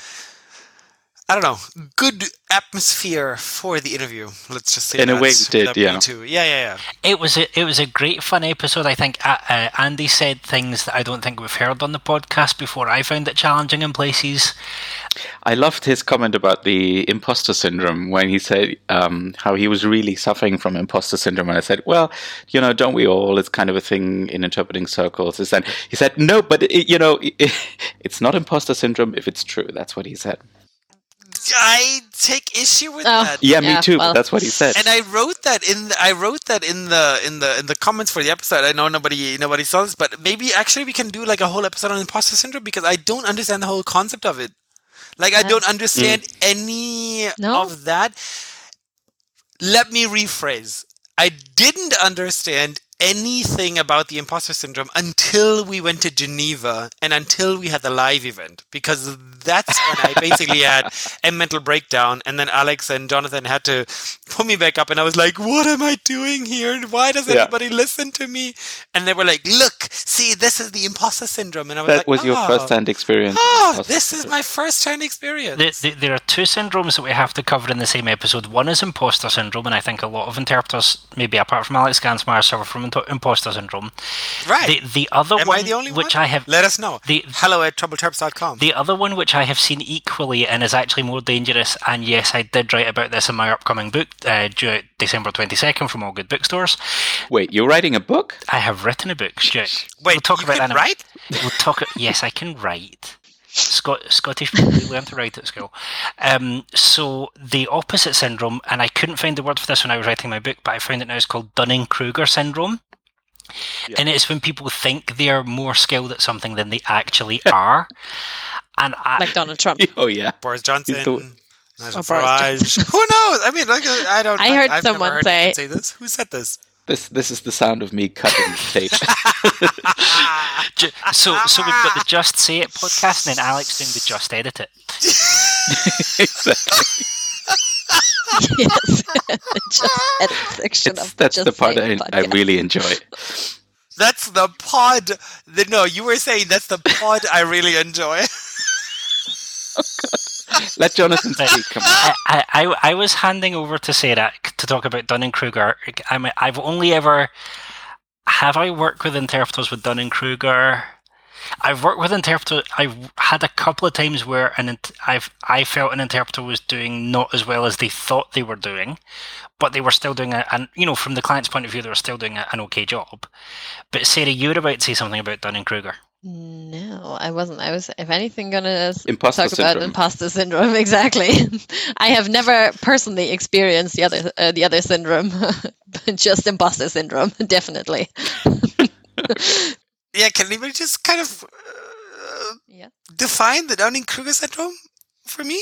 I don't know, good atmosphere for the interview. Let's just say In a way we did, that yeah. Too. Yeah, yeah, yeah. it was a, it was a great fun episode. I think uh, uh, Andy said things that I don't think we've heard on the podcast before. I found it challenging in places. I loved his comment about the imposter syndrome when he said um, how he was really suffering from imposter syndrome. And I said, well, you know, don't we all? It's kind of a thing in interpreting circles. Is that he said, no, but it, you know, it, (laughs) it's not imposter syndrome if it's true. That's what he said. I take issue with Oh. that. Yeah, me too. well- That's what he said. And I wrote that in the, I wrote that in the in the in the comments for the episode. I know nobody nobody saw this, but maybe actually we can do like a whole episode on imposter syndrome because I don't understand the whole concept of it. Like I don't understand mm. any No? of that. Let me rephrase. I didn't understand anything about the imposter syndrome until we went to Geneva and until we had the live event because that's when I basically (laughs) had a mental breakdown and then Alex and Jonathan had to pull me back up and I was like what am I doing here And why does Yeah. anybody listen to me and they were like look see this is the imposter syndrome and I was like, that like was your oh, first-hand experience. oh imposter this is my first hand experience The, the, there are two syndromes that we have to cover in the same episode. One is imposter syndrome, and I think a lot of interpreters, maybe apart from Alex Gansmeier, suffer from into- imposter syndrome. right The, the other am one, I the only which one I have, let us know the hello at troubleterps.com The other one, which I have seen equally and is actually more dangerous, and yes, I did write about this in my upcoming book, uh, due out December 22nd from all good bookstores. Wait, you're writing a book? I have written a book. Stu. wait we'll talk you about can that. in- write We'll talk. Yes, I can write. Scot- Scottish people learn to write at school. Um, so the opposite syndrome, and I couldn't find the word for this when I was writing my book, but I found it now. It's called Dunning Kruger syndrome. Yeah. And it's when people think they are more skilled at something than they actually (laughs) are. And I, like Donald Trump. (laughs) Oh yeah. Boris Johnson He's the- Nigel Or Boris Farage. (laughs) Who knows? I mean, like, I don't. I heard I've someone heard say- say this. Who said this? This this is the sound of me cutting tape. (laughs) (laughs) So, so we've got the Just Say It podcast, and then Alex doing the Just Edit It. exactly. yes. Just edit section It's, of that's Just the part Say I, I really enjoy. That's the pod. The, no, you were saying that's the pod I really enjoy. (laughs) Oh, (laughs) Let Jonathan speak. Come on. I, I, I was handing over to Sarah to talk about Dunning Kruger. I mean, I've only ever have I worked with interpreters with Dunning Kruger. I've worked with interpreters. I've had a couple of times where an int- I've I felt an interpreter was doing not as well as they thought they were doing, but they were still doing a, and you know from the client's point of view they were still doing a, an okay job. But Sarah, you were about to say something about Dunning Kruger. No, I wasn't. I was, if anything, gonna s- Imposter talk about syndrome. imposter syndrome. (laughs) Exactly. I have never personally experienced the other uh, the other syndrome, (laughs) just imposter syndrome, (laughs) definitely. yeah, can anybody just kind of uh, Yeah. define the Dunning Kruger syndrome for me?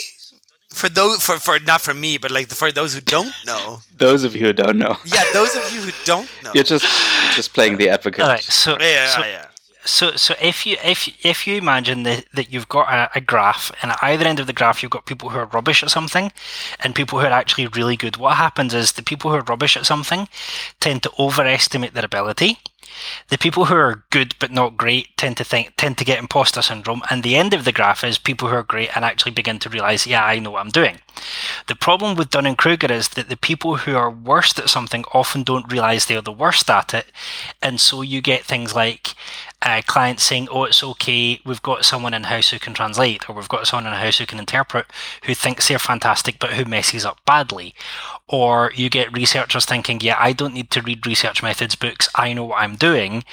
For those, for, for not for me, but like for those who don't know. Those of you who don't know, Yeah, those of you who don't know. you're just you're just playing the advocate. All right, so yeah, so yeah. So, so if you if if you imagine that that you've got a, a graph, and at either end of the graph you've got people who are rubbish at something, and people who are actually really good. What happens is the people who are rubbish at something tend to overestimate their ability. The people who are good but not great tend to think tend to get imposter syndrome, and the end of the graph is people who are great and actually begin to realize, yeah, I know what I'm doing. The problem with Dunning Kruger is that the people who are worst at something often don't realize they're the worst at it, and so you get things like uh, clients saying, "Oh, it's okay. We've got someone in house who can translate, or we've got someone in house who can interpret, who thinks they're fantastic but who messes up badly." Or you get researchers thinking, "Yeah, I don't need to read research methods books. I know what I'm doing,"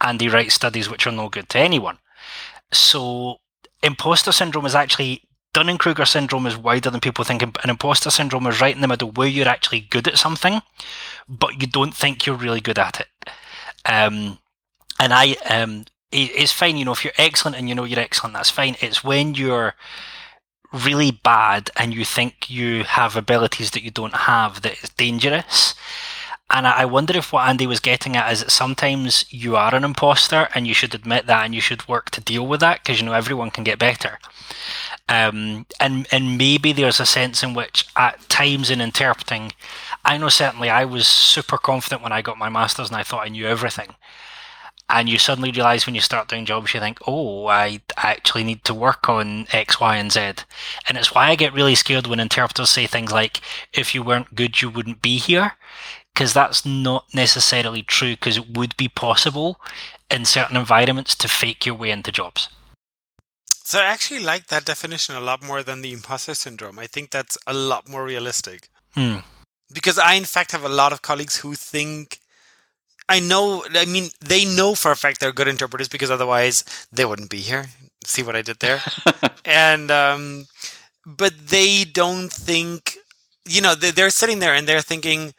and they write studies which are no good to anyone. So, imposter syndrome is actually Dunning Kruger syndrome is wider than people think. An imposter syndrome is right in the middle where you're actually good at something, but you don't think you're really good at it. Um, and I, um, it's fine. You know, if you're excellent and you know you're excellent, that's fine. It's when you're really bad and you think you have abilities that you don't have that is dangerous. And I wonder if what Andy was getting at is that sometimes you are an imposter and you should admit that and you should work to deal with that because you know everyone can get better. Um, and and maybe there's a sense in which at times in interpreting, I know certainly I was super confident when I got my masters and I thought I knew everything and you suddenly realize when you start doing jobs, you think, oh, I actually need to work on X, Y, and Z. And it's why I get really scared when interpreters say things like, if you weren't good, you wouldn't be here. Because that's not necessarily true, because it would be possible in certain environments to fake your way into jobs. So I actually like that definition a lot more than the imposter syndrome. I think that's a lot more realistic. Hmm. Because I, in fact, have a lot of colleagues who think I know. I mean, they know for a fact they're good interpreters because otherwise they wouldn't be here. See what I did there? (laughs) and um, but they don't think. You know, they're sitting there and they're thinking,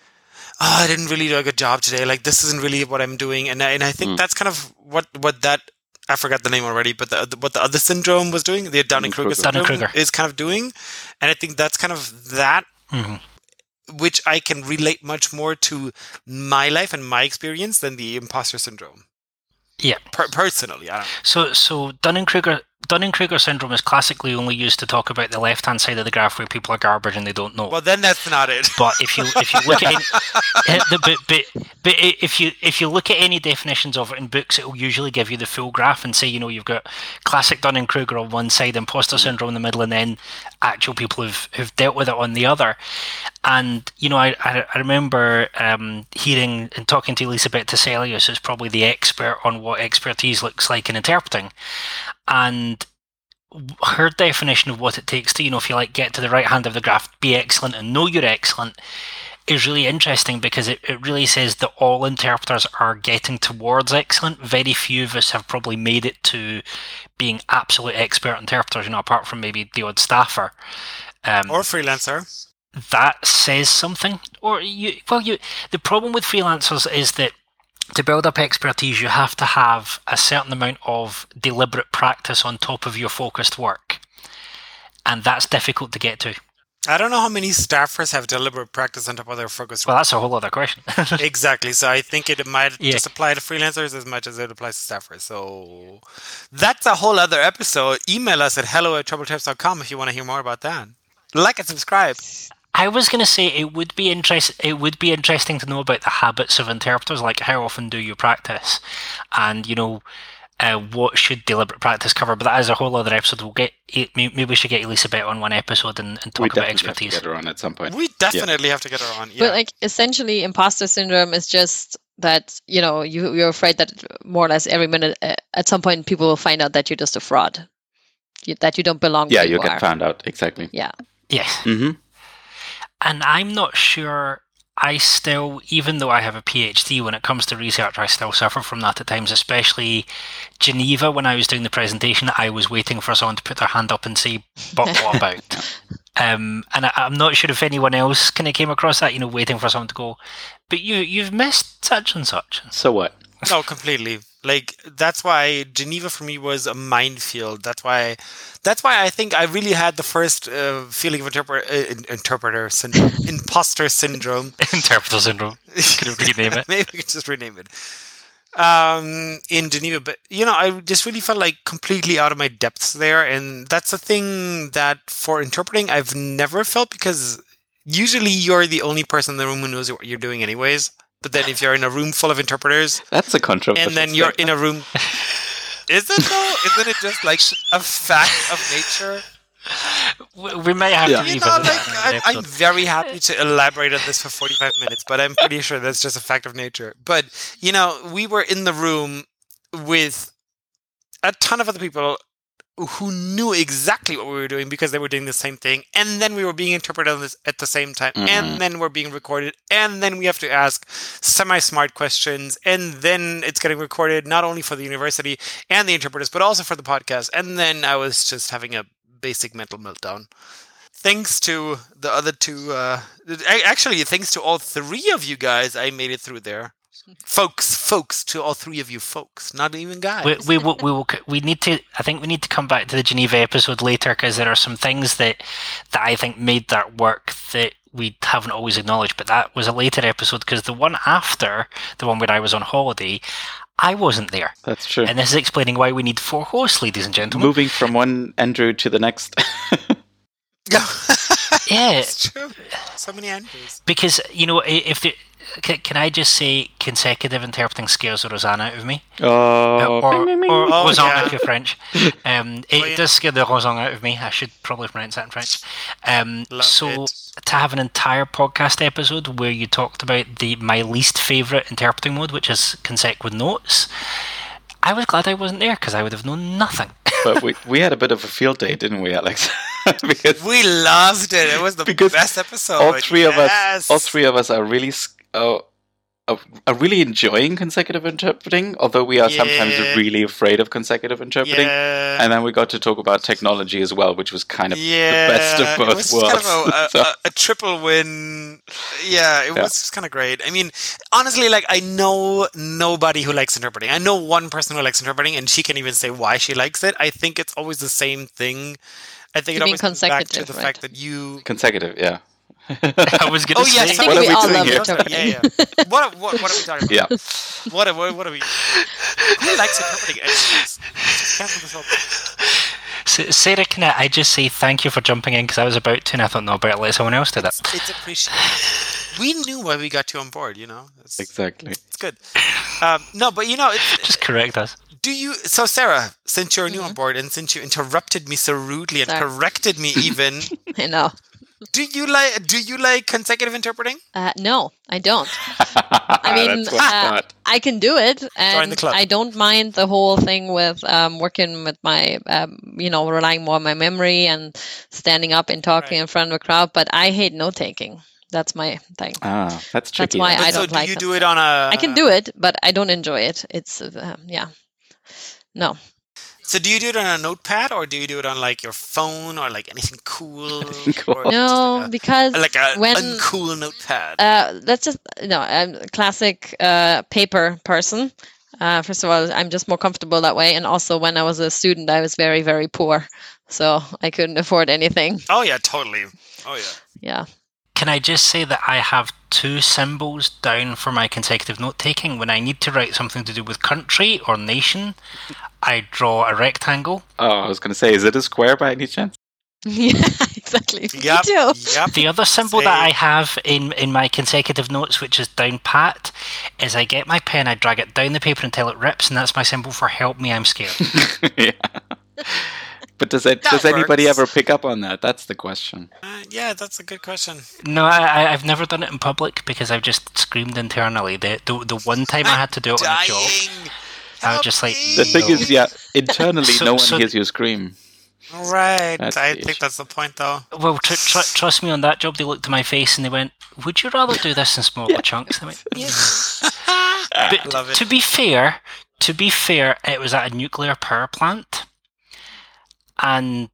"Oh, I didn't really do a good job today. Like this isn't really what I'm doing." And and I think mm. that's kind of what what that I forgot the name already, but the, what the other syndrome was doing, the Dunning Kruger syndrome, is kind of doing, and I think that's kind of that. Mm-hmm which I can relate much more to my life and my experience than the imposter syndrome. Yeah, per- personally, So, so Dunning Kruger Dunning-Kruger syndrome is classically only used to talk about the left-hand side of the graph where people are garbage and they don't know. Well, then that's not it. But if you if you look at any, (laughs) (laughs) but, but but if you if you look at any definitions of it in books, it will usually give you the full graph and say you know you've got classic Dunning-Kruger on one side, imposter mm-hmm. syndrome in the middle, and then actual people who've who've dealt with it on the other. And you know, I I, remember um, hearing and talking to Elisabet Tiselius, who's probably the expert on what expertise looks like in interpreting, and her definition of what it takes to, you know, if you like, get to the right hand of the graph, be excellent, and know you're excellent is really interesting because it, it really says that all interpreters are getting towards excellent. Very few of us have probably made it to being absolute expert interpreters, you know, apart from maybe the odd staffer. Um, or freelancer. That says something. Or you well you the problem with freelancers is that to build up expertise, you have to have a certain amount of deliberate practice on top of your focused work. And that's difficult to get to. I don't know how many staffers have deliberate practice on top of their focused well. Well, that's a whole other question. (laughs) exactly. So I think it might yeah. just apply to freelancers as much as it applies to staffers. So that's a whole other episode. Email us at hello at troubleterps.com if you want to hear more about that. Like and subscribe. I was going to say it would be interest. It would be interesting to know about the habits of interpreters, like how often do you practice, and you know, uh, what should deliberate practice cover. But that is a whole other episode. We'll get maybe we should get Elisabet on one episode and, and talk about expertise. Have to get her on at some point. We definitely yeah. have to get her on. Yeah. But like essentially, imposter syndrome is just that you know you you're afraid that more or less every minute uh, at some point people will find out that you're just a fraud, you, that you don't belong. Yeah, you get found out exactly. Yeah. Yeah. Mm-hmm and I'm not sure I still, even though I have a PhD, when it comes to research, I still suffer from that at times, especially Geneva. When I was doing the presentation, I was waiting for someone to put their hand up and say, but what about? um, and I, am not sure if anyone else kind of came across that, you know, waiting for someone to go, but you, you've missed such and such. So what? No, completely. Like that's why Geneva for me was a minefield. That's why, that's why I think I really had the first uh, feeling of interpreter, uh, interpreter syndrome, (laughs) imposter syndrome, interpreter syndrome. Could rename it? (laughs) Maybe we could just rename it. Um, in Geneva, but you know, I just really felt like completely out of my depths there, and that's a thing that for interpreting I've never felt because usually you're the only person in the room who knows what you're doing, anyways. But then if you're in a room full of interpreters, that's a controversial. And then you're in a room. (laughs) Is it though? Isn't it just like a fact of nature? We may have yeah. to. You know, like, I'm, I'm very happy to elaborate on this for 45 minutes, but I'm pretty sure that's just a fact of nature. But you know, we were in the room with a ton of other people who knew exactly what we were doing because they were doing the same thing and then we were being interpreted this at the same time mm-hmm. and then we're being recorded and then we have to ask semi-smart questions and then it's getting recorded not only for the university and the interpreters but also for the podcast. And then i was just having a basic mental meltdown. Thanks to the other two uh, actually thanks to all three of you guys i made it through there folks, folks, to all three of you folks, not even guys. We, we will. We will. We need to. I think we need to come back to the Geneva episode later because there are some things that that I think made that work that we haven't always acknowledged. But that was a later episode because the one after the one where I was on holiday, I wasn't there, That's true. and this is explaining why we need four hosts, ladies and gentlemen. Moving from one Andrew to the next. (laughs) yeah, (laughs) Yeah, it's true. So many Andrews. because you know if the, can, can I just say consecutive interpreting scares the Rosanna out of me? oh, or, bing, bing, bing. or Oh, Rosan yeah. if you're French. (laughs) Um, it Oh, yeah. does scare the Rosan out of me. I should probably pronounce that in French. Um, Love so it. to have an entire podcast episode where you talked about the my least favorite interpreting mode, which is consecutive notes, I was glad I wasn't there because I would have known nothing. but we, (laughs) we had a bit of a field day, didn't we, Alex? (laughs) because We loved it. It was the best episode. all three of us, all three of us are really, uh, uh, are really enjoying consecutive interpreting. Although we are sometimes really afraid of consecutive interpreting. Yeah. And then we got to talk about technology as well, which was kind of yeah, the best of it both was worlds. kind of a, (laughs) So- a, a triple win. Yeah, it Yeah. was just kind of great. I mean, honestly, like I know nobody who likes interpreting. I know one person who likes interpreting, and she can even say why she likes it. I think it's always the same thing. I think You it mean always comes back to consecutive, the right? fact that you. consecutive, yeah. (laughs) I was going to Oh yeah, say. I think What are we we doing here? Yeah, yeah. What, what, what are we talking about? yeah. What, are- what, what are we? Who likes interpreting? It's just, just cancel this whole thing. S- Sarah, can I, I just say thank you for jumping in because I was about to and I thought, no, better let someone else do that. It's appreciated. We knew why we got you on board. You know, it's, Exactly. it's good. Um, no, but you know, it's, Just correct us. Do you? So, Sarah, since you're new on board and since you interrupted me so rudely and Sorry. corrected me, (laughs) even, I know. do you like? Do you like consecutive interpreting? Uh, no, I don't. (laughs) I mean, That's I uh. I can do it, the and club. I don't mind the whole thing with um, working with my, um, you know, relying more on my memory and standing up and talking Right. in front of a crowd. But I hate note taking. That's my thing. Ah, that's tricky. That's why But I don't do like you them. do it on a? I can do it, but I don't enjoy it. It's uh, yeah, no. So, do you do it on a notepad or do you do it on like your phone or like anything cool? (laughs) Cool. No, like a- because like a when- uncool notepad. Uh, that's just no. I'm a classic uh, paper person. Uh, first of all, I'm just more comfortable that way, and also when I was a student, I was very, very poor, so I couldn't afford anything. oh yeah, totally. Oh yeah. Yeah, Can I just say that I have two symbols down for my consecutive note taking? When I need to write something to do with country or nation, I draw a rectangle. Oh, I was going to say, is it a square by any chance? (laughs) yeah, exactly. Yep. Me too. Yep. The other symbol that I have in, in my consecutive notes, which is down pat, is I get my pen, I drag it down the paper until it rips, and that's my symbol for help me, I'm scared. (laughs) yeah. (laughs) But does it, That does anybody ever pick up on that? That's the question. Uh, yeah, that's a good question. no, I, I- I've never done it in public because I've just screamed internally. The, the, the one time I had to do it on a job, Dying. I was just like, me. The thing is, yeah, (laughs) internally, So- no one so- hears you scream. Right. That's I think issue. that's the point, though. Well, tr- tr- trust me on that job. They looked at my face and they went, "Would you rather do this in smaller (laughs) chunks?" And I went, (laughs) "Yeah." But Love it. to be fair, to be fair, it was at a nuclear power plant, and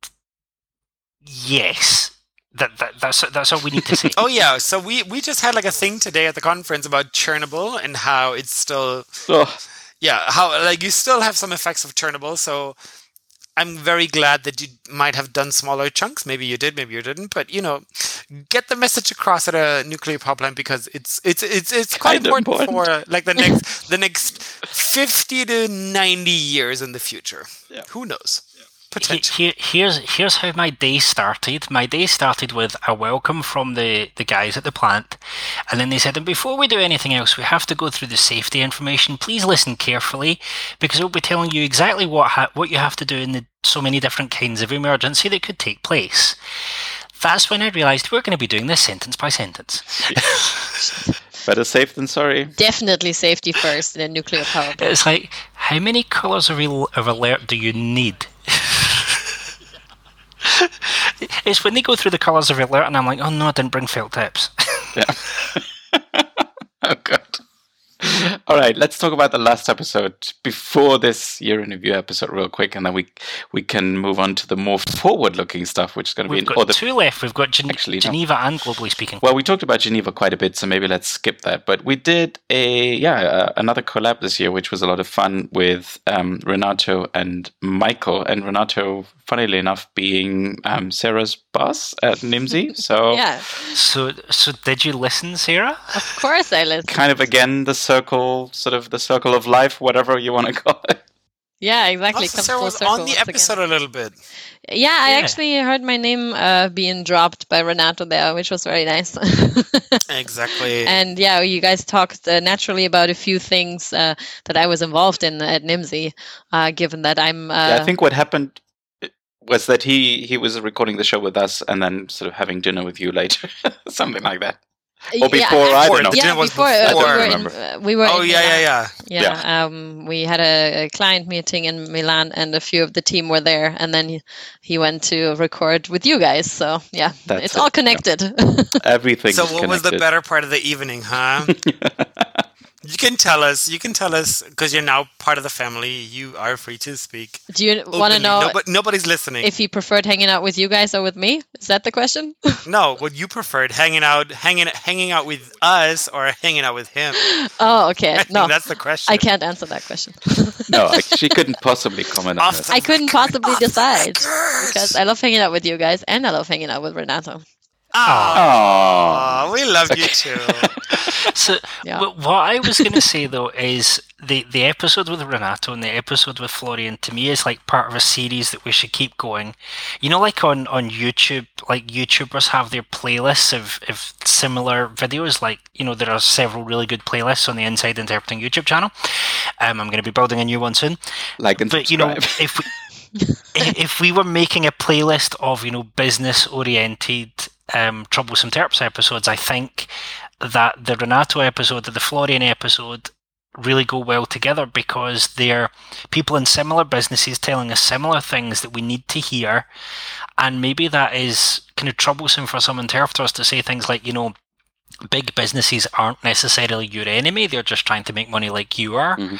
yes, that, that that's that's all we need to say. (laughs) Oh yeah, so we we just had like a thing today at the conference about Chernobyl and how it's still Oh, yeah how like you still have some effects of Chernobyl. So I'm very glad that you might have done smaller chunks. Maybe you did, maybe you didn't. But you know, get the message across at a nuclear power plant because it's it's it's it's quite important, important. for like the (laughs) next the next fifty to ninety years in the future. Yeah. Who knows? He- Potential. Here, here's here's how my day started. My day started with a welcome from the, the guys at the plant, and then they said, "And before we do anything else, we have to go through the safety information. Please listen carefully, because we'll be telling you exactly what ha- what you have to do in the so many different kinds of emergency that could take place." That's when I realised we're going to be doing this sentence by sentence. (laughs) better safe than sorry. Definitely safety first in a nuclear power plant. It's like, how many colours of, al- of alert do you need? It's when they go through the colours of alert, and I'm like, oh no, I didn't bring felt tips. Yeah. (laughs) oh god. All right, let's talk about the last episode before this year in review episode, real quick, and then we we can move on to the more forward-looking stuff, which is going to We've be got the, two left. We've got Gen- Actually, no. Geneva and globally speaking. Well, we talked about Geneva quite a bit, so maybe let's skip that. But we did a yeah uh, another collab this year, which was a lot of fun with um, Renato and Michael, and Renato, funnily enough, being um, Sarah's boss at Nimdzi. (laughs) So Yeah, So, so did you listen, Sarah? of course I listen. kind of again the circle, sort of the circle of life, whatever you want to (laughs) call it. Yeah, exactly. Comes Sarah full was circle on the once again. episode a little bit. Yeah, I actually heard my name uh, being dropped by Renato there, which was very nice. (laughs) Exactly. and yeah, you guys talked uh, naturally about a few things uh, that I was involved in at Nimdzi, uh, given that I'm. Uh, yeah, I think what happened was that he he was recording the show with us and then sort of having dinner with you later, (laughs) something like that. Or yeah, before, I don't know. Yeah, dinner before, uh, before. we I were don't in, uh, we were. oh in yeah, yeah, yeah. Yeah, um, we had a, a client meeting in Milan, and a few of the team were there. And then he, he went to record with you guys. So yeah, That's it's it, all yeah. connected. (laughs) Everything. So is what was the better part of the evening, huh? (laughs) you can tell us. You can tell us because you're now part of the family. You are free to speak. Do you want to know Nobo- nobody's listening. if he preferred hanging out with you guys or with me? Is that the question? (laughs) no, what you preferred, hanging out, hanging, hanging out with us, or hanging out with him? (laughs) oh, okay. (laughs) I think No, that's the question. I can't answer that question. No, I- she couldn't possibly comment on Off that. I couldn't possibly decide because I love hanging out with you guys and I love hanging out with Renato. Aw, Oh, we love you too. (laughs) So, Yeah. wh- what I was going to say though is the the episode with Renato and the episode with Florian to me is like part of a series that we should keep going. You know, like on on YouTube, like YouTubers have their playlists of of similar videos. Like you know, there are several really good playlists on the Inside Interpreting YouTube channel. Um, I'm going to be building a new one soon. like and But you know, if we (laughs) if we were making a playlist of you know business oriented um, troublesome terps episodes, I think that the Renato episode and the Florian episode really go well together because they're people in similar businesses telling us similar things that we need to hear, and maybe that is kind of troublesome for some interpreters to say things like you know. Big businesses aren't necessarily your enemy; they're just trying to make money like you are. Mhm.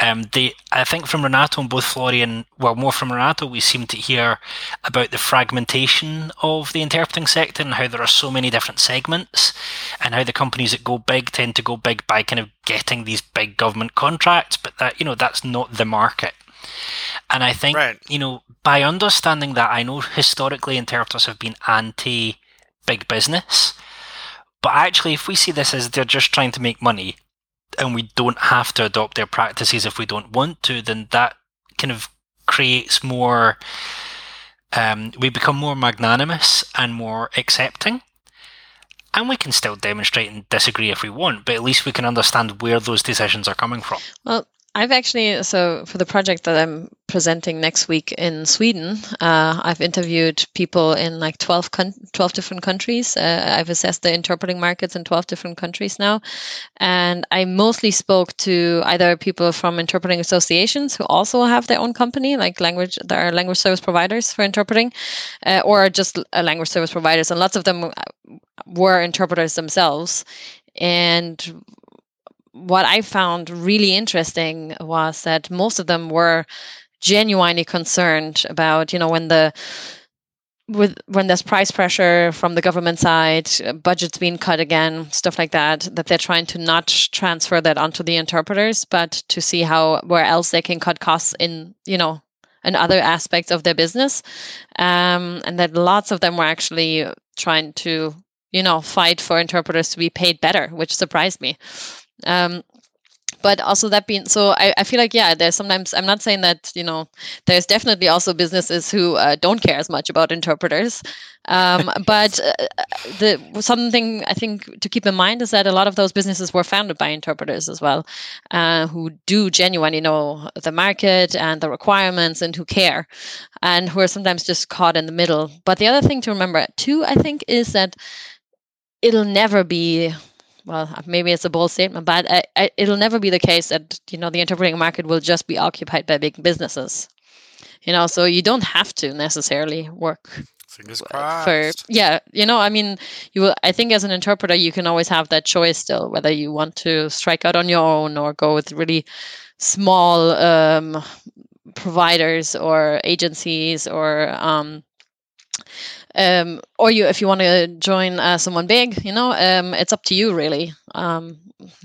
Um, they, I think, from Renato and both Florian, well, more from Renato, we seem to hear about the fragmentation of the interpreting sector and how there are so many different segments, and how the companies that go big tend to go big by kind of getting these big government contracts, but that you know that's not the market. And I think Right. you know by understanding that, I know historically interpreters have been anti big business, but actually, if we see this as they're just trying to make money, and we don't have to adopt their practices if we don't want to, then that kind of creates more. Um, we become more magnanimous and more accepting. And we can still demonstrate and disagree if we want, but at least we can understand where those decisions are coming from. Well, I've actually, so for the project that I'm presenting next week in Sweden, uh, I've interviewed people in like 12, con- 12 different countries. Uh, I've assessed the interpreting markets in 12 different countries now. And I mostly spoke to either people from interpreting associations who also have their own company, like language, there are language service providers for interpreting, uh, or just uh, language service providers. And lots of them uh, were interpreters themselves. And what I found really interesting was that most of them were genuinely concerned about, you know, when the with when there's price pressure from the government side, budgets being cut again, stuff like that, that they're trying to not transfer that onto the interpreters, but to see how where else they can cut costs in, you know, in other aspects of their business, um, and that lots of them were actually trying to, you know, fight for interpreters to be paid better, which surprised me um but also that being so I, I feel like yeah there's sometimes i'm not saying that you know there's definitely also businesses who uh, don't care as much about interpreters. Um, (laughs) but uh, the something i think to keep in mind is that a lot of those businesses were founded by interpreters as well uh, who do genuinely know the market and the requirements and who care and who are sometimes just caught in the middle. But the other thing to remember too i think is that it'll never be well, maybe it's a bold statement, but I, I, it'll never be the case that you know the interpreting market will just be occupied by big businesses. You know, so you don't have to necessarily work for yeah you know i mean you will i think as an interpreter you can always have that choice still whether you want to strike out on your own or go with really small um, providers or agencies or um, um, or you if you want to join uh, someone big you know um, it's up to you really um,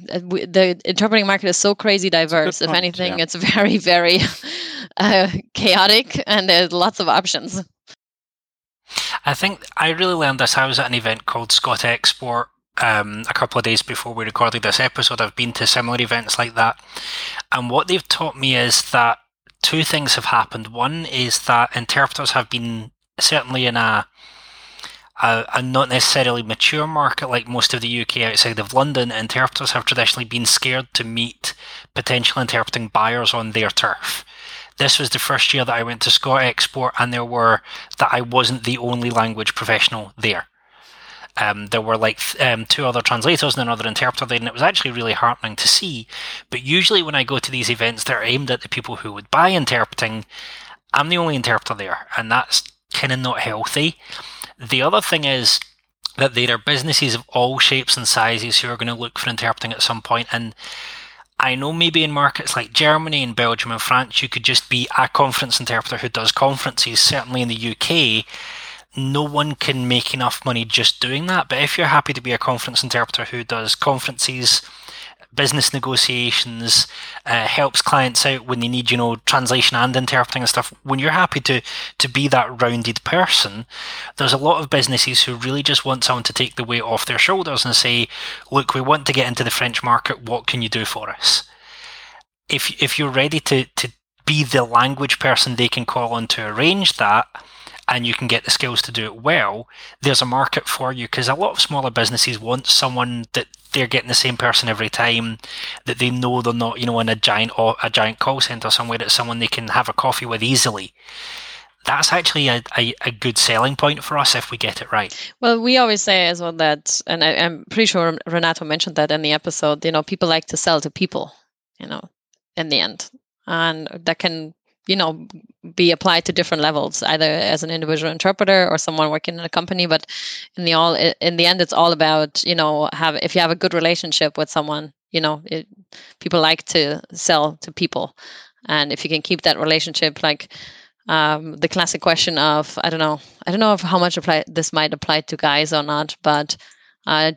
uh, we- the interpreting market is so crazy diverse if point, anything yeah. it's very very (laughs) uh, chaotic and there's lots of options I think I really learned this. I was at an event called Scott Export um, a couple of days before we recorded this episode. I've been to similar events like that. And what they've taught me is that two things have happened. One is that interpreters have been certainly in a a, a not necessarily mature market like most of the UK outside of London, interpreters have traditionally been scared to meet potential interpreting buyers on their turf. This was the first year that I went to Scott Export, and there were that I wasn't the only language professional there. Um, there were like um, two other translators and another interpreter there, and it was actually really heartening to see. But usually, when I go to these events that are aimed at the people who would buy interpreting, I'm the only interpreter there, and that's kind of not healthy. The other thing is that there are businesses of all shapes and sizes who are going to look for interpreting at some point. and I know maybe in markets like Germany and Belgium and France, you could just be a conference interpreter who does conferences. Certainly in the UK, no one can make enough money just doing that. But if you're happy to be a conference interpreter who does conferences, business negotiations, uh, helps clients out when they need, you know, translation and interpreting and stuff. When you're happy to to be that rounded person, there's a lot of businesses who really just want someone to take the weight off their shoulders and say, "Look, we want to get into the French market. What can you do for us?" If if you're ready to to be the language person they can call on to arrange that, and you can get the skills to do it well, there's a market for you because a lot of smaller businesses want someone that they're getting the same person every time, that they know they're not, you know, in a giant a giant call center somewhere. that someone they can have a coffee with easily. That's actually a, a, a good selling point for us if we get it right. Well, we always say as well that, and I, I'm pretty sure Renato mentioned that in the episode. You know, people like to sell to people. You know, in the end, and that can, you know, be applied to different levels, either as an individual interpreter or someone working in a company. But in the all, in the end, it's all about you know, have if you have a good relationship with someone, you know, it, people like to sell to people, and if you can keep that relationship, like um, the classic question of I don't know I don't know if how much apply this might apply to guys or not, but uh,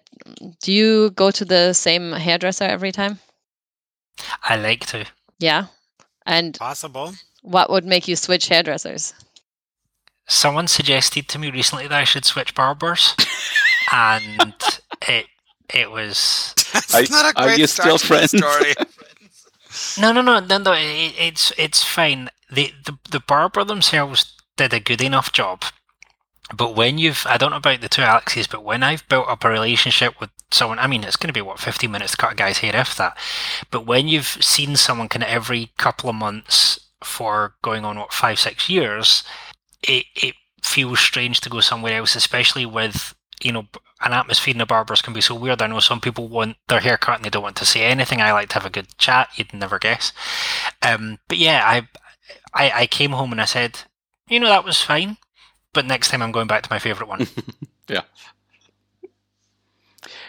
do you go to the same hairdresser every time? I like to. Yeah, and Possible. What would make you switch hairdressers? Someone suggested to me recently that I should switch barbers, and (laughs) it it was That's Are- not a are you still friends? story. (laughs) no no no no no. It, it's it's fine. The, the the barber themselves did a good enough job, but when you've I don't know about the two Alexes, but when I've built up a relationship with someone, I mean it's going to be what fifteen minutes to cut a guy's hair if that. But when you've seen someone kind of every couple of months for going on what five six years, it it feels strange to go somewhere else, especially with you know an atmosphere in the barbers can be so weird. I know some people want their hair cut and they don't want to say anything. I like to have a good chat. You'd never guess. Um, but yeah, I, I I came home and I said, you know, that was fine. But next time I'm going back to my favorite one. (laughs) yeah.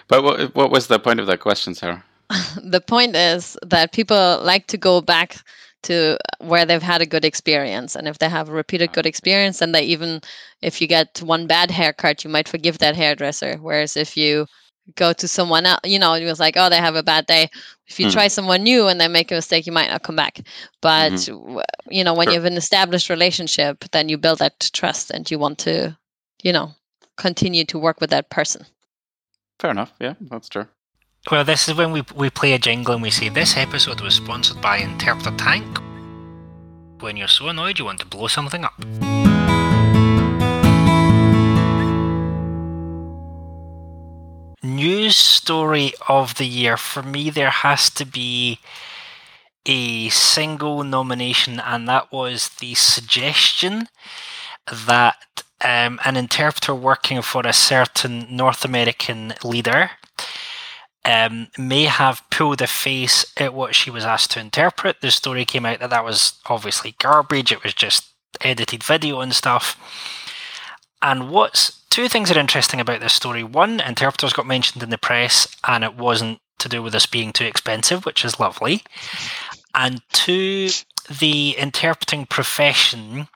But what, what was the point of that question, Sarah? (laughs) the point is that people like to go back to where they've had a good experience and if they have a repeated good experience then they even if you get one bad haircut you might forgive that hairdresser whereas if you go to someone else you know it was like oh they have a bad day if you Hmm. try someone new and they make a mistake you might not come back but w you know when Sure. you have an established relationship then you build that trust and you want to you know continue to work with that person Fair enough. Yeah, that's true. Well, this is when we we play a jingle and we say this episode was sponsored by Interpreter Tank. When you're so annoyed you want to blow something up. News story of the year for me, there has to be a single nomination, and that was the suggestion that um, an interpreter working for a certain North American leader um, may have pulled a face at what she was asked to interpret. The story came out that that was obviously garbage. It was just edited video and stuff. And what's two things are interesting about this story. One, interpreters got mentioned in the press, and it wasn't to do with us being too expensive, which is lovely. And two, the interpreting profession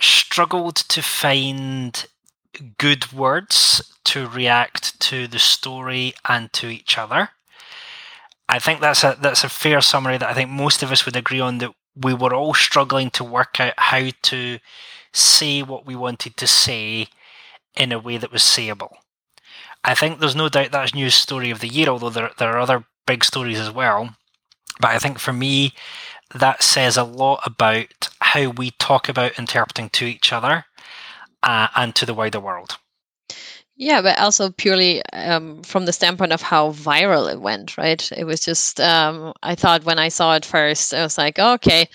struggled to find good words to react to the story and to each other. I think that's a that's a fair summary that I think most of us would agree on that we were all struggling to work out how to say what we wanted to say in a way that was sayable. I think there's no doubt that's news story of the year, although there, there are other big stories as well. But I think for me, that says a lot about how we talk about interpreting to each other uh, and to the wider world. Yeah, but also purely um, from the standpoint of how viral it went, right? It was just, um, I thought when I saw it first, I was like, oh, okay,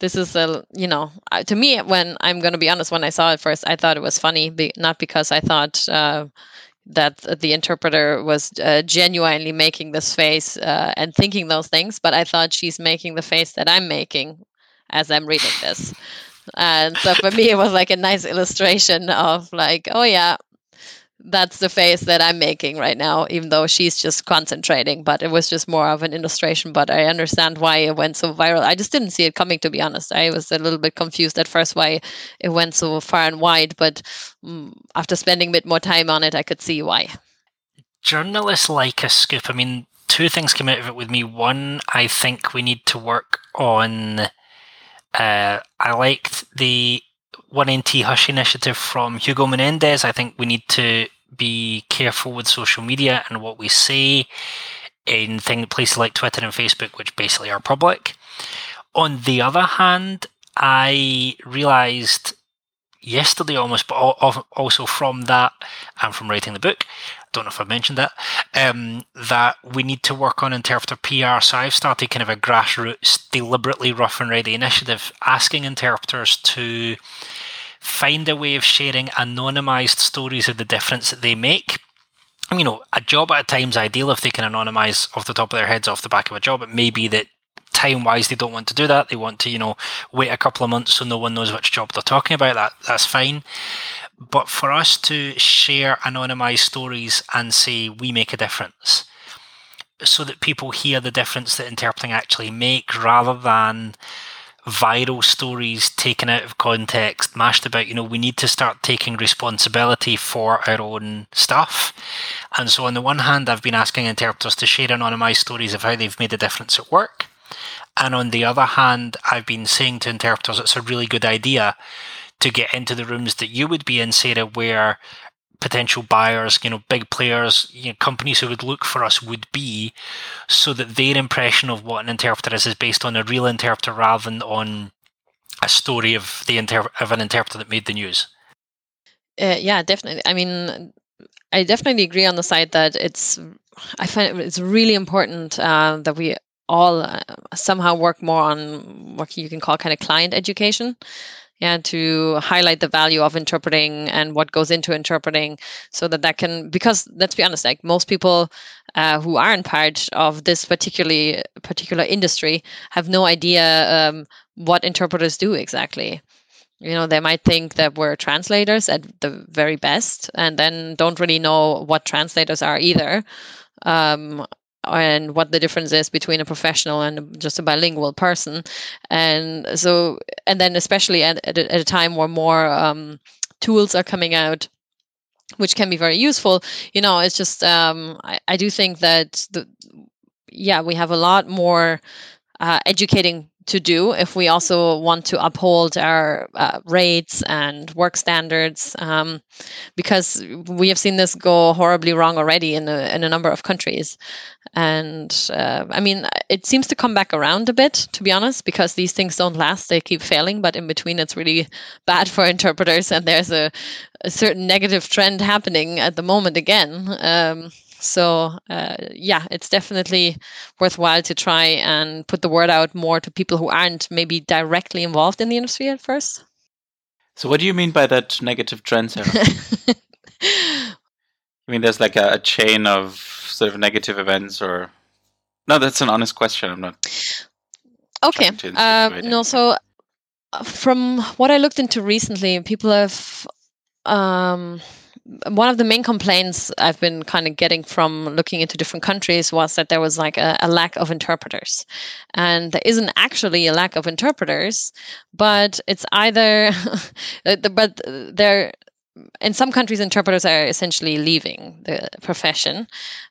this is a, you know, to me, when I'm going to be honest, when I saw it first, I thought it was funny, be, not because I thought uh, that the interpreter was uh, genuinely making this face uh, and thinking those things, but I thought she's making the face that I'm making as I'm reading this. And so for me, it was like a nice illustration of like, oh yeah, that's the face that I'm making right now, even though she's just concentrating. But it was just more of an illustration. But I understand why it went so viral. I just didn't see it coming, to be honest. I was a little bit confused at first why it went so far and wide. But um, after spending a bit more time on it, I could see why. Journalists like a scoop. I mean, two things came out of it with me. One, I think we need to work on. Uh, I liked the one NT Hush initiative from Hugo Menendez. I think we need to be careful with social media and what we say in thing, places like Twitter and Facebook, which basically are public. On the other hand, I realized yesterday almost, but also from that and from writing the book, don't know if I've mentioned that, um, that we need to work on interpreter PR. So I've started kind of a grassroots, deliberately rough and ready initiative, asking interpreters to find a way of sharing anonymized stories of the difference that they make. you know, a job at a time is ideal if they can anonymize off the top of their heads off the back of a job. It may be that time wise they don't want to do that. They want to, you know, wait a couple of months so no one knows which job they're talking about. That that's fine. But for us to share anonymized stories and say we make a difference so that people hear the difference that interpreting actually make rather than viral stories taken out of context, mashed about. You know, we need to start taking responsibility for our own stuff. And so, on the one hand, I've been asking interpreters to share anonymized stories of how they've made a difference at work. And on the other hand, I've been saying to interpreters it's a really good idea to get into the rooms that you would be in, Sarah, where potential buyers, you know, big players, you know, companies who would look for us would be, so that their impression of what an interpreter is is based on a real interpreter rather than on a story of the inter- of an interpreter that made the news. Uh, yeah, definitely. I mean, I definitely agree on the side that it's. I find it's really important uh, that we all uh, somehow work more on what you can call kind of client education yeah to highlight the value of interpreting and what goes into interpreting so that that can because let's be honest like most people uh, who aren't part of this particularly particular industry have no idea um, what interpreters do exactly. You know they might think that we're translators at the very best and then don't really know what translators are either. Um, and what the difference is between a professional and just a bilingual person. And so and then especially at, at, a, at a time where more um, tools are coming out which can be very useful you know it's just um, I, I do think that the yeah we have a lot more uh, educating to do if we also want to uphold our uh, rates and work standards um, because we have seen this go horribly wrong already in a, in a number of countries. And uh, i mean it seems to come back around a bit to be honest because these things don't last. They keep failing but in between it's really bad for (laughs) interpreters and there's a, a certain negative trend happening at the moment again. Um, so uh, yeah, it's definitely worthwhile to try and put the word out more to people who aren't maybe directly involved in the industry at first. So what do you mean by that negative trend, Sarah? (laughs) I mean, there's like a, a, chain of sort of negative events, or no? That's an honest question. I'm not. Okay. Um, no. So uh, from what I looked into recently, people have um, one of the main complaints I've been kind of getting from looking into different countries was that there was like a, a, lack of interpreters. And there isn't actually a lack of interpreters, but it's either, (laughs) but there, in some countries, interpreters are essentially leaving the profession,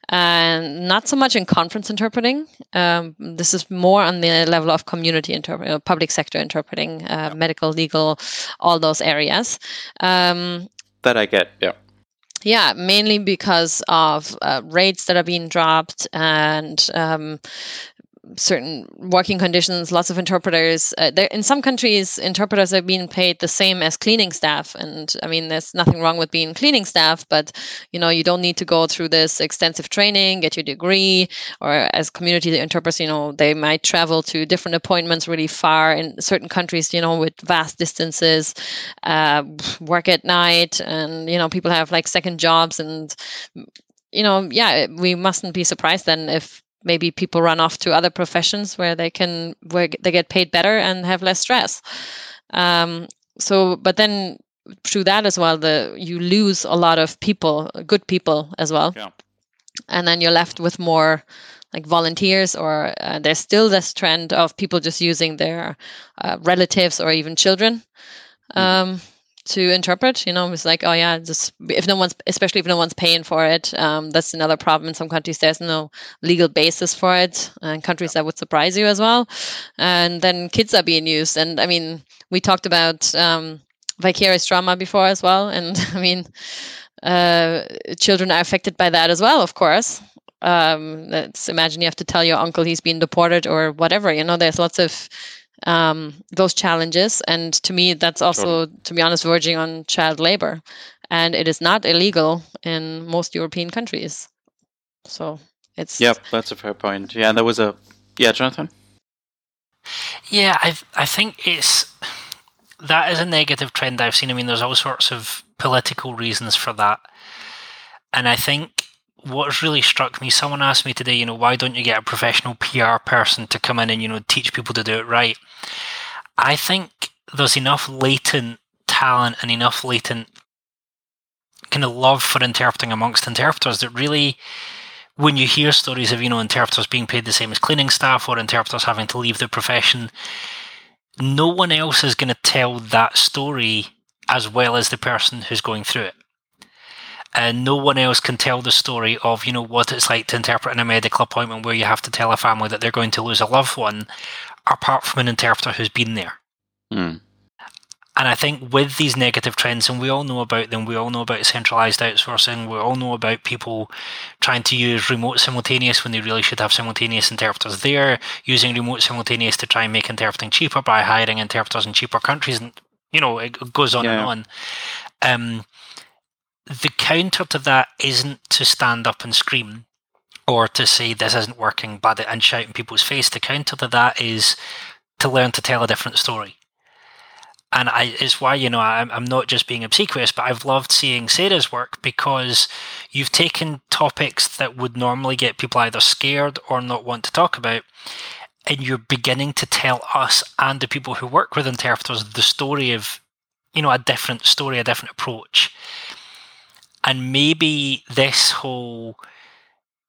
and not so much in conference interpreting. Um, this is more on the level of community interpreting, uh, public sector interpreting, uh, medical, legal, all those areas. Um, that I get, yeah. Yeah, mainly because of uh, rates that are being dropped and um, certain working conditions. Lots of interpreters. Uh, in some countries, interpreters are being paid the same as cleaning staff, and I mean, there's nothing wrong with being cleaning staff, but you know, you don't need to go through this extensive training, get your degree, or as community interpreters, you know, they might travel to different appointments really far in certain countries, you know, with vast distances, uh, work at night, and you know, people have like second jobs and you know, yeah, we mustn't be surprised then if maybe people run off to other professions where they can where they get paid better and have less stress um, so but then through that as well the you lose a lot of people good people as well yeah. and then you're left with more like volunteers or uh, there's still this trend of people just using their uh, relatives or even children mm. um, to interpret. You know, it's like, oh yeah, just if no one's, especially if no one's paying for it, um, that's another problem. In some countries, there's no legal basis for it, and countries that would surprise you as well. And then kids are being used, and I mean, we talked about um, vicarious trauma before as well, and (laughs) I mean, uh, children are affected by that as well, of course. Um, let's imagine you have to tell your uncle he's being deported or whatever. You know, there's lots of um, those challenges. And to me, that's also, to be honest, verging on child labor. And it is not illegal in most European countries. So it's. Yep, that's a fair point. Yeah, there was a. Yeah, Jonathan? Yeah, I I think it's that is a negative trend I've seen. I mean, there's all sorts of political reasons for that, and I think what's really struck me, someone asked me today, you know, why don't you get a professional PR person to come in and, you know, teach people to do it right? I think there's enough latent talent and enough latent kind of love for interpreting amongst interpreters that really when you hear stories of you know interpreters being paid the same as cleaning staff or interpreters having to leave the profession no one else is going to tell that story as well as the person who's going through it and no one else can tell the story of you know what it's like to interpret in a medical appointment where you have to tell a family that they're going to lose a loved one apart from an interpreter who's been there mm. and i think with these negative trends and we all know about them we all know about centralized outsourcing we all know about people trying to use remote simultaneous when they really should have simultaneous interpreters there using remote simultaneous to try and make interpreting cheaper by hiring interpreters in cheaper countries and you know it goes on yeah. and on um, the counter to that isn't to stand up and scream or to say this isn't working but and shout in people's face. The counter to that is to learn to tell a different story. And I, it's why, you know, I'm, I'm not just being obsequious, but I've loved seeing Sarah's work because you've taken topics that would normally get people either scared or not want to talk about, and you're beginning to tell us and the people who work with interpreters the story of, you know, a different story, a different approach. And maybe this whole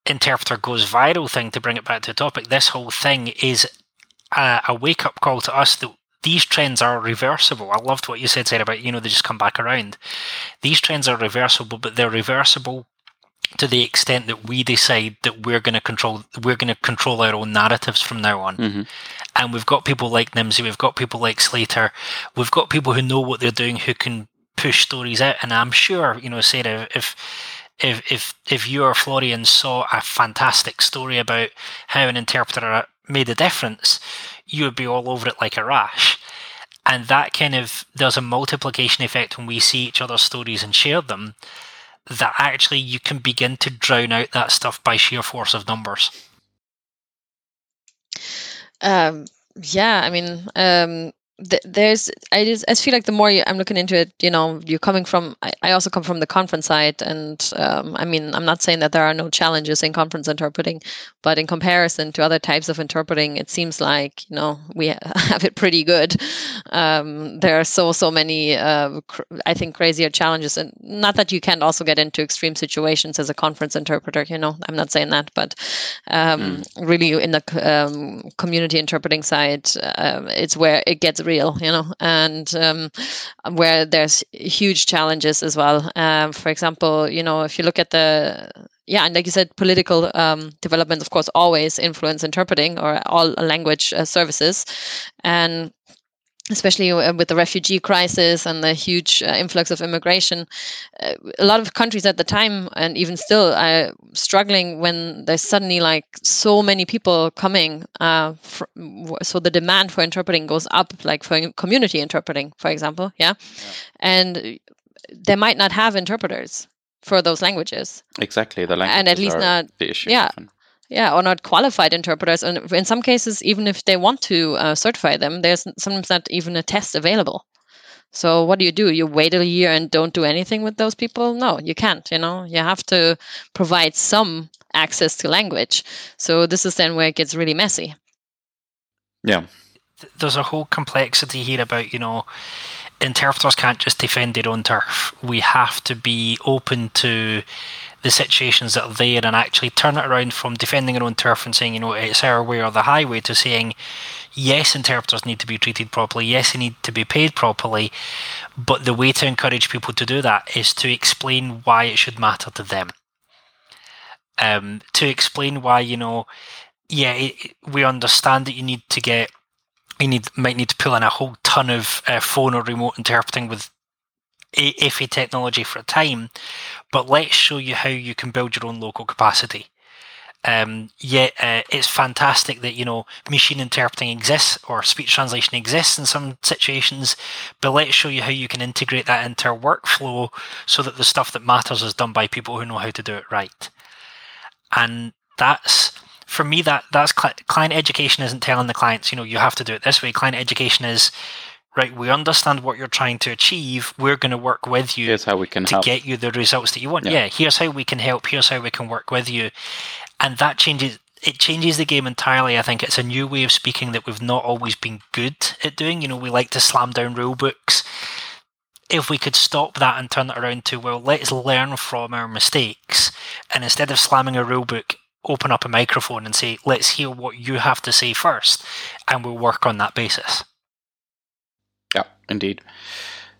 interpreter goes viral thing, to bring it back to the topic, this whole thing is a, a wake up call to us that these trends are reversible. I loved what you said, Sarah, about, you know, they just come back around. These trends are reversible, but they're reversible to the extent that we decide that we're going to control we're going to control our own narratives from now on mm-hmm. and we've got people like Nimdzi we've got people like Slator we've got people who know what they're doing who can push stories out. And I'm sure, you know, Sarah, if if if if you or Florian saw a fantastic story about how an interpreter made a difference, you would be all over it like a rash. And that kind of there's a multiplication effect when we see each other's stories and share them. That actually you can begin to drown out that stuff by sheer force of numbers. Um, yeah, I mean, um, th- there's I just, I feel like the more you, I'm looking into it, you know, you're coming from. I, I also come from the conference side, and um, I mean, I'm not saying that there are no challenges in conference interpreting, but in comparison to other types of interpreting, it seems like you know we (laughs) have it pretty good. Um, there are so so many, uh, cr- I think, crazier challenges, and not that you can't also get into extreme situations as a conference interpreter. You know, I'm not saying that, but um, mm. really in the um, community interpreting side, uh, it's where it gets real, you know, and um, where there's huge challenges as well. Um, for example, you know, if you look at the yeah, and like you said, political um, developments, of course, always influence interpreting or all language uh, services, and especially uh, with the refugee crisis and the huge uh, influx of immigration, uh, a lot of countries at the time and even still are struggling when there's suddenly like so many people coming. Uh, for, so the demand for interpreting goes up, like for community interpreting, for example. Yeah, yeah. and they might not have interpreters for those languages. Exactly, the language and at least not the issue. Yeah. Often yeah or not qualified interpreters and in some cases even if they want to uh, certify them there's sometimes not even a test available. So what do you do? You wait a year and don't do anything with those people? No you can't you know? You have to provide some access to language. So this is then where it gets really messy. Yeah. There's a whole complexity here about you know interpreters can't just defend their own turf. We have to be open to the situations that are there and actually turn it around from defending our own turf and saying, you know, it's our way or the highway to saying, yes, interpreters need to be treated properly, yes, they need to be paid properly, but the way to encourage people to do that is to explain why it should matter to them. Um, to explain why, you know, yeah, it, we understand that you need to get you need might need to pull in a whole ton of uh, phone or remote interpreting with iffy technology for a time, but let's show you how you can build your own local capacity. Um, yet uh, it's fantastic that you know machine interpreting exists or speech translation exists in some situations, but let's show you how you can integrate that into our workflow so that the stuff that matters is done by people who know how to do it right. And that's for me that that's client education isn't telling the clients you know you have to do it this way. Client education is right, we understand what you're trying to achieve. We're going to work with you here's how we can to help. get you the results that you want. Yeah. yeah, here's how we can help. Here's how we can work with you. And that changes it changes the game entirely. I think it's a new way of speaking that we've not always been good at doing. You know, we like to slam down rule books. If we could stop that and turn it around to, well, let's learn from our mistakes. And instead of slamming a rule book, open up a microphone and say, let's hear what you have to say first. And we'll work on that basis. Indeed.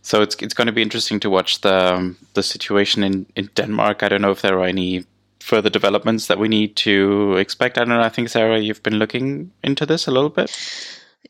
So it's it's going to be interesting to watch the the situation in in Denmark. I don't know if there are any further developments that we need to expect. I don't know. I think Sarah, you've been looking into this a little bit.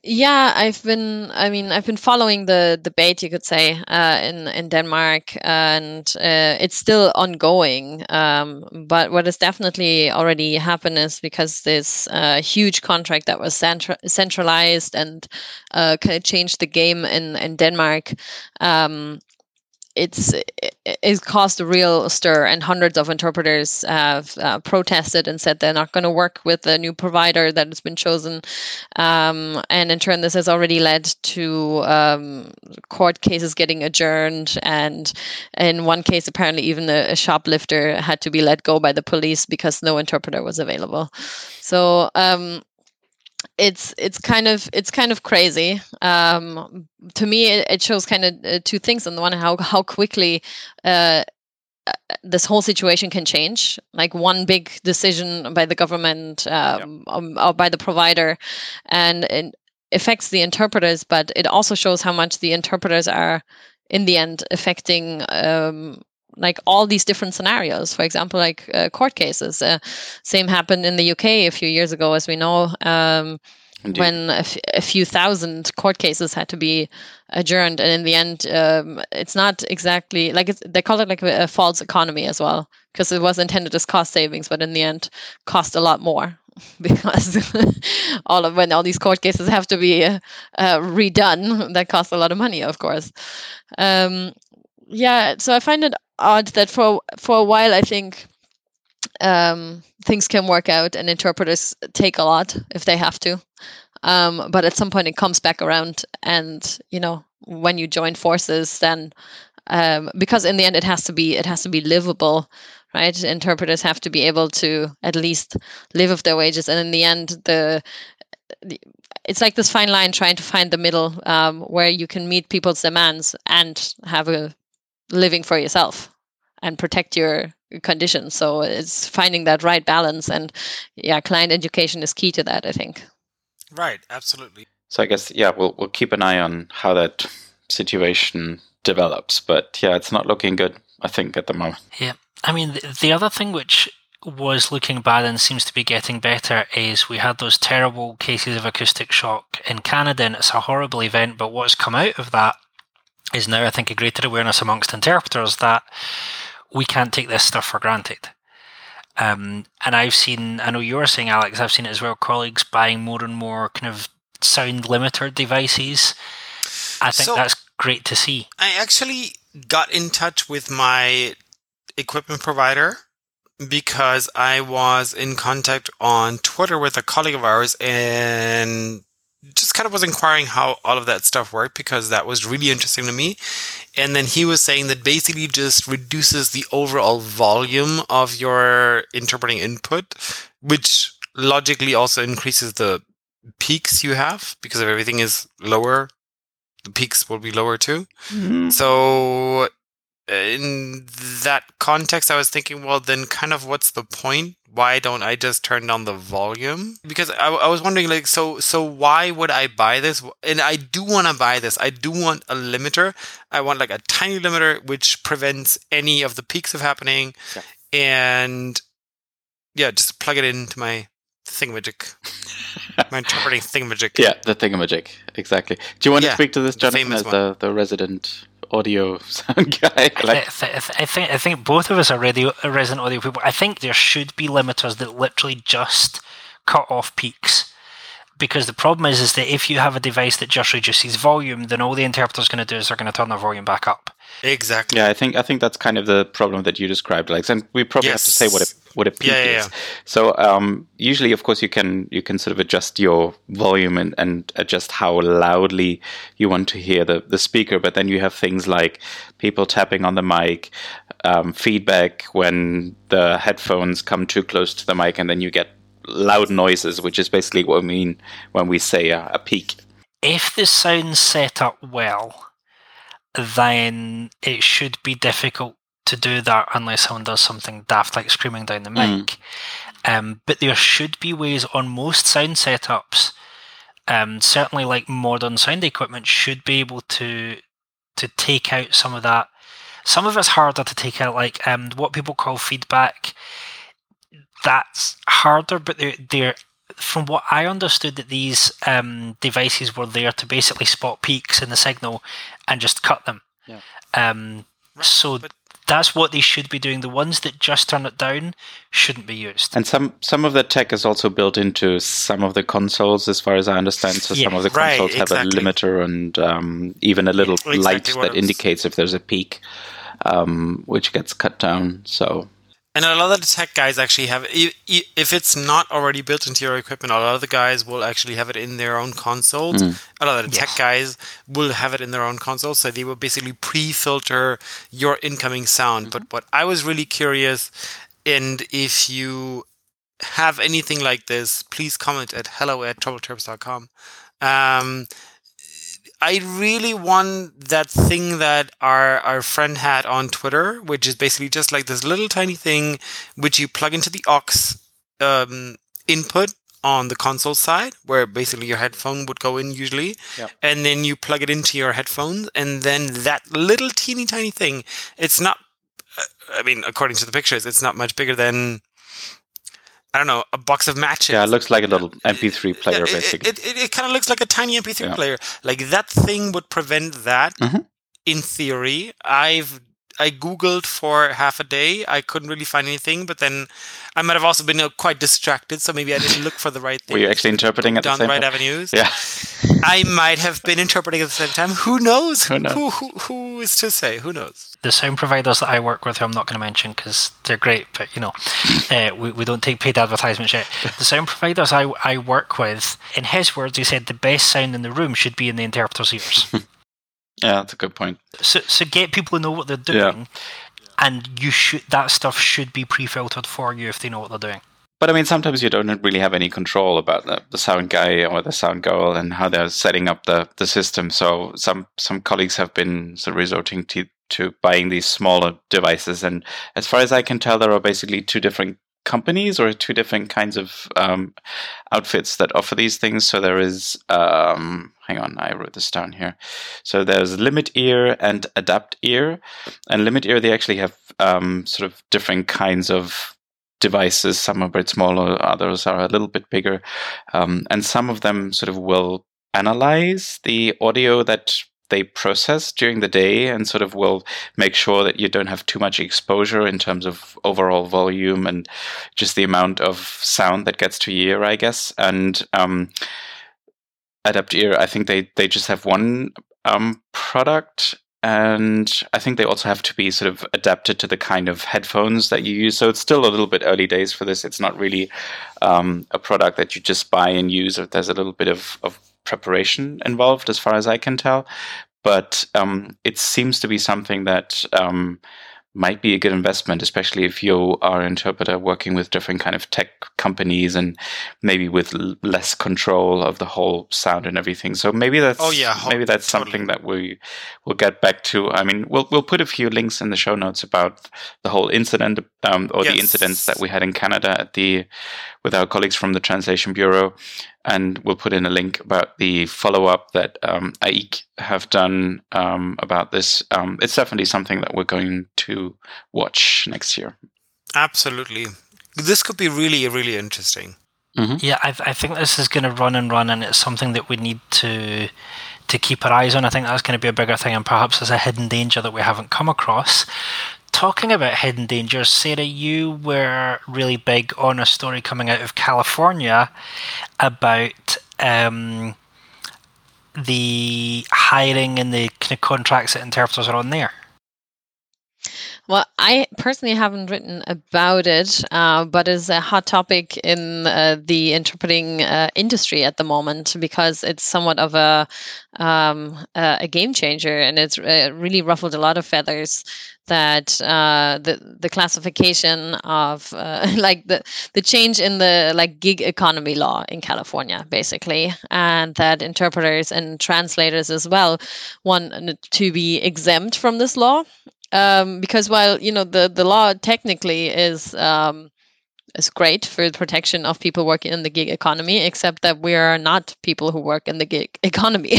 Yeah, I've been. I mean, I've been following the debate, you could say, uh, in in Denmark, and uh, it's still ongoing. Um, but what has definitely already happened is because this uh, huge contract that was centra- centralized and uh, kind of changed the game in in Denmark. Um, it's it's caused a real stir, and hundreds of interpreters have uh, protested and said they're not going to work with the new provider that has been chosen. Um, and in turn, this has already led to um, court cases getting adjourned, and in one case, apparently, even a, a, shoplifter had to be let go by the police because no interpreter was available. So um, it's it's kind of it's kind of crazy. Um, to me, it, it shows kind of uh, two things. On the one, how how quickly uh, uh, this whole situation can change. Like one big decision by the government um, yep. um, or by the provider, and it affects the interpreters. But it also shows how much the interpreters are, in the end, affecting um, like all these different scenarios. For example, like uh, court cases. Uh, same happened in the UK a few years ago, as we know. Um, when a, f- a few thousand court cases had to be adjourned, and in the end, um, it's not exactly like they call it like a, a false economy as well, because it was intended as cost savings, but in the end, cost a lot more (laughs) because (laughs) all of when all these court cases have to be uh, uh, redone, that costs a lot of money, of course. Um, yeah, so I find it odd that for for a while I think um, things can work out and interpreters take a lot if they have to. um, but at some point it comes back around and you know when you join forces then um, because in the end it has to be it has to be livable right interpreters have to be able to at least live off their wages and in the end the, the it's like this fine line trying to find the middle um, where you can meet people's demands and have a living for yourself and protect your conditions so it's finding that right balance and yeah client education is key to that i think Right, absolutely. So I guess yeah, we'll we'll keep an eye on how that situation develops. But yeah, it's not looking good. I think at the moment. Yeah, I mean the, the other thing which was looking bad and seems to be getting better is we had those terrible cases of acoustic shock in Canada, and it's a horrible event. But what's come out of that is now, I think, a greater awareness amongst interpreters that we can't take this stuff for granted. Um, and I've seen, I know you were saying, Alex, I've seen it as well, colleagues buying more and more kind of sound limiter devices. I think So- that's great to see. I actually got in touch with my equipment provider because I was in contact on Twitter with a colleague of ours and just kind of was inquiring how all of that stuff worked because that was really interesting to me. And then he was saying that basically just reduces the overall volume of your interpreting input, which logically also increases the peaks you have because if everything is lower, the peaks will be lower too. Mm-hmm. So, in that context, I was thinking, well, then kind of what's the point? Why don't I just turn down the volume? Because I, I was wondering, like, so, so why would I buy this? And I do want to buy this. I do want a limiter. I want like a tiny limiter which prevents any of the peaks of happening, Yeah. and yeah, just plug it into my thingamajig, (laughs) my interpreting thingamajig. Yeah, the thingamajig. Exactly. Do you want Yeah, to speak to this, Jonathan, as the, the resident audio sound (laughs) guy? I, Like, th- th- I think I think both of us are radio, uh, resident audio people. I think there should be limiters that literally just cut off peaks, because the problem is is that if you have a device that just reduces volume, then all the interpreter's going to do is they're going to turn the volume back up. Exactly. yeah, I think I think that's kind of the problem that you described, Alex. And we probably have to say what a Yes. What a peak Yeah, yeah, is. So um, usually, of course, you can you can sort of adjust your volume and, and adjust how loudly you want to hear the, the speaker. But then you have things like people tapping on the mic, um, feedback when the headphones come too close to the mic, and then you get loud noises, which is basically what we mean when we say a, a peak. If the sound's set up well, then it should be difficult to do that unless someone does something daft like screaming down the Mm. mic. Um, but there should be ways on most sound setups, um, certainly like modern sound equipment, should be able to to take out some of that. Some of it's harder to take out, like um, what people call feedback. That's harder, but they're, they're from what I understood that these um, devices were there to basically spot peaks in the signal and just cut them. Yeah. Um, Right, so but- that's what they should be doing. The ones that just turn it down shouldn't be used. And some some of the tech is also built into some of the consoles, as far as I understand. So some of the Right, consoles have a limiter and um, even a little Exactly light that indicates if there's a peak, um, which gets cut down. So And a lot of the tech guys actually have, i- i- if it's not already built into your equipment, a lot of the guys will actually have it in their own consoles. A lot of the tech guys will have it in their own consoles, so they will basically pre-filter your incoming sound. But what I was really curious, and if you have anything like this, please comment at hello at troubleterps.com. Um, I really want that thing that our our friend had on Twitter, which is basically just like this little tiny thing which you plug into the aux um, input on the console side, where basically your headphone would go in usually, and then you plug it into your headphones, and then that little teeny tiny thing, it's not. uh, I mean, according to the pictures, it's not much bigger than. I don't know, a box of matches. yeah, it looks like a little MP3 player, it- basically. It, it, it, kind of looks like a tiny MP3 Yeah. player. Like that thing would prevent that. Mhm. In theory, I've I googled for half a day. I couldn't really find anything, but then I might have also been uh, quite distracted, so maybe I didn't look for the right thing. Were you actually interpreting at the down same the right time? avenues? Yeah. I might have been interpreting at the same time. Who knows? Who knows? Who, who, who is to say? Who knows? The sound providers that I work with, who I'm not going to mention because they're great, but you know, (laughs) uh, we, we don't take paid advertisements yet. The sound providers I, I work with, in his words, he said the best sound in the room should be in the interpreter's ears. (laughs) Yeah, that's a good point. so, so get people to know what they're doing, and you should that stuff should be pre-filtered for you if they know what they're doing. But I mean, sometimes you don't really have any control about the, the sound guy or the sound girl and how they're setting up the, the system. So some some colleagues have been sort of resorting to to buying these smaller devices. And as far as I can tell, there are basically two different companies or two different kinds of um, outfits that offer these things. So there is, um, hang on, I wrote this down here. So there's LimitEar and Adapt Ear. And LimitEar, they actually have um, sort of different kinds of devices. Some are a bit smaller, others are a little bit bigger. Um, and some of them sort of will analyze the audio that they process during the day and sort of will make sure that you don't have too much exposure in terms of overall volume and just the amount of sound that gets to your ear, I guess. And um, Adapt Ear, I think they, they just have one um, product and I think they also have to be sort of adapted to the kind of headphones that you use. So it's still a little bit early days for this. It's not really um, a product that you just buy and use. There's a little bit of, of preparation involved, as far as I can tell. But um, it seems to be something that um, might be a good investment, especially if you are an interpreter working with different kind of tech companies and maybe with l- less control of the whole sound and everything. So maybe that's Oh, yeah, maybe that's totally. something that we will get back to. I mean, we'll we'll put a few links in the show notes about the whole incident um, or the incidents that we had in Canada at the with our colleagues from the Translation Bureau, and we'll put in a link about the follow up that um, AIIC have done um, about this. Um, it's definitely something that we're going to watch next year. Absolutely. This could be really, really interesting. Yeah, I, I think this is going to run and run, and it's something that we need to to keep our eyes on. I think that's going to be a bigger thing, and perhaps there's a hidden danger that we haven't come across. Talking about hidden dangers, Sarah, you were really big on a story coming out of California about um, the hiring and the kind of contracts that interpreters are on there. Well, I personally haven't written about it, uh, but it's a hot topic in uh, the interpreting uh, industry at the moment because it's somewhat of a um, a game changer, and it's uh, really ruffled a lot of feathers. That uh, the the classification of uh, (laughs) like the the change in the like gig economy law in California, basically, and that interpreters and translators as well want to be exempt from this law um, because while you know the the law technically is um, is great for the protection of people working in the gig economy, except that we are not people who work in the gig (laughs) economy,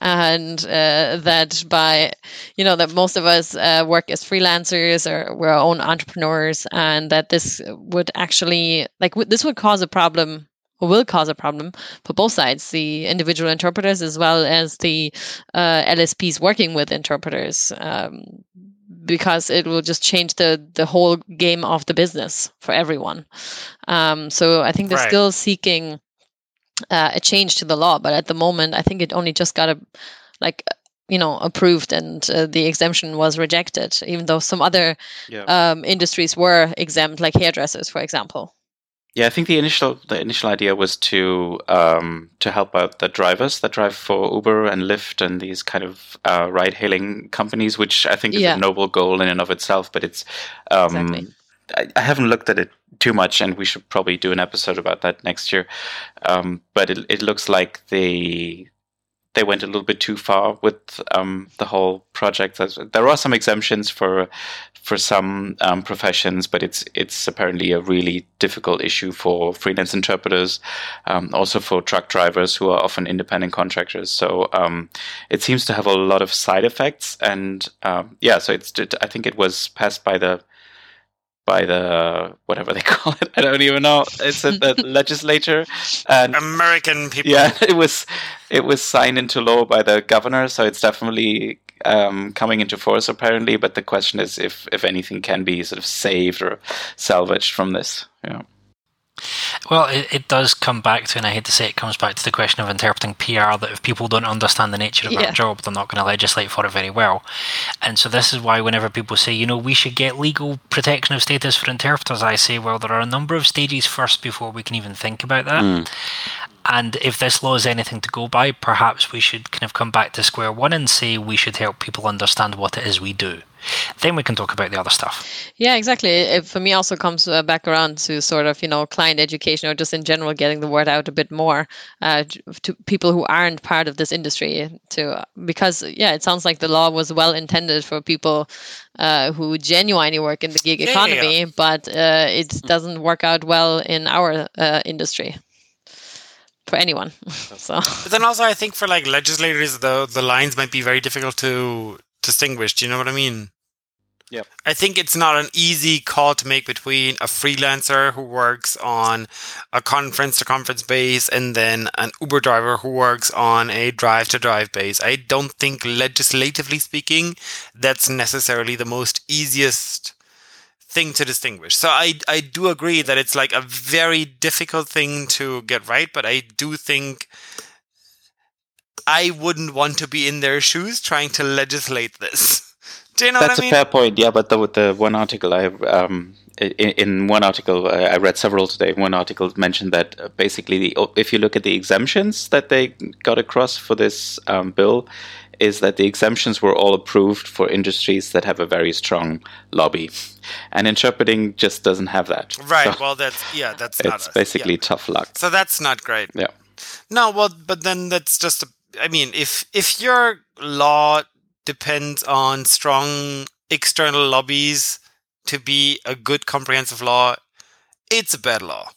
and uh, that by you know that most of us uh, work as freelancers or we're our own entrepreneurs, and that this would actually like w- this would cause a problem or will cause a problem for both sides the individual interpreters as well as the uh, lsps working with interpreters. Um, because it will just change the the whole game of the business for everyone um, so i think they're Right. still seeking uh, a change to the law but at the moment i think it only just got a like you know approved and uh, the exemption was rejected even though some other Yeah. um, industries were exempt like hairdressers for example Yeah, I think the initial the initial idea was to um, to help out the drivers that drive for Uber and Lyft and these kind of uh, ride hailing companies, which I think is Yeah. a noble goal in and of itself. But it's um, Exactly. I, I haven't looked at it too much, and we should probably do an episode about that next year. Um, but it it looks like they they went a little bit too far with um, the whole project. There are some exemptions for for some um, professions, but it's it's apparently a really difficult issue for freelance interpreters, um, also for truck drivers who are often independent contractors. So um, it seems to have a lot of side effects, and um, yeah, so it's I think it was passed by the by the whatever they (laughs) call it. I don't even know. It's at the (laughs) legislature, and American people. yeah, (laughs) it was it was signed into law by the governor, so it's definitely um, coming into force apparently. But the question is if if anything can be sort of saved or salvaged from this. Yeah. Well, it, it does come back to, and I hate to say it comes back to the question of interpreting PR that if people don't understand the nature of Yeah. their job, they're not going to legislate for it very well. And so this is why whenever people say, you know, we should get legal protection of status for interpreters, I say, well, there are a number of stages first before we can even think about that. Mm. And if this law is anything to go by, perhaps we should kind of come back to square one and say we should help people understand what it is we do. Then we can talk about the other stuff. Yeah, exactly. It for me also comes uh, back around to sort of you know client education or just in general getting the word out a bit more uh, to people who aren't part of this industry. To because yeah, it sounds like the law was well intended for people uh, who genuinely work in the gig Yeah, yeah, economy, but uh, it doesn't work out well in our uh, industry for anyone. (laughs) so But then also, I think for like legislators, the the lines might be very difficult to distinguish. Do you know what I mean? Yeah. I think it's not an easy call to make between a freelancer who works on a conference to conference base and then an Uber driver who works on a drive to drive base. I don't think legislatively speaking, that's necessarily the most easiest thing to distinguish. So I I do agree that it's like a very difficult thing to get right, but I do think I wouldn't want to be in their shoes trying to legislate this. (laughs) Do you know That's what I a mean? fair point. Yeah, but the the one article I um in, in one article uh, I read several today. One article mentioned that uh, basically the, if you look at the exemptions that they got across for this um, bill, is that the exemptions were all approved for industries that have a very strong lobby, and interpreting just doesn't have that. Right. So well, that's yeah. That's not it's basically Yeah. tough luck. So that's not great. Yeah. No, well, but then that's just. A, I mean, if if your law depends on strong external lobbies to be a good comprehensive law, it's a bad law.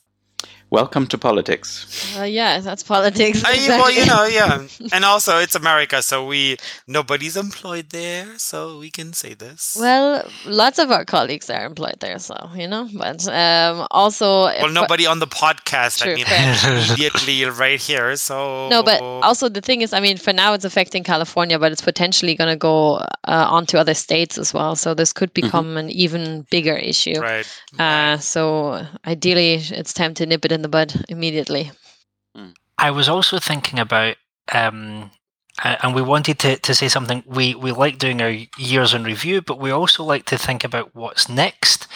Welcome to politics. uh, yeah, that's politics. I, well, you know, yeah, (laughs) and also it's America, so we nobody's employed there, so we can say this. Well, lots of our colleagues are employed there, so you know. But um, also, Well, nobody on the podcast. True, I mean, (laughs) immediately right here. So No, but also the thing is, I mean, for now it's affecting California, but it's potentially going to go uh, onto other states as well. So this could become an even bigger issue. right. Uh, so ideally, it's time to nip it in the bud immediately. I was also thinking about, um, and we wanted to, to say something. We we like doing our years in review, but we also like to think about what's next.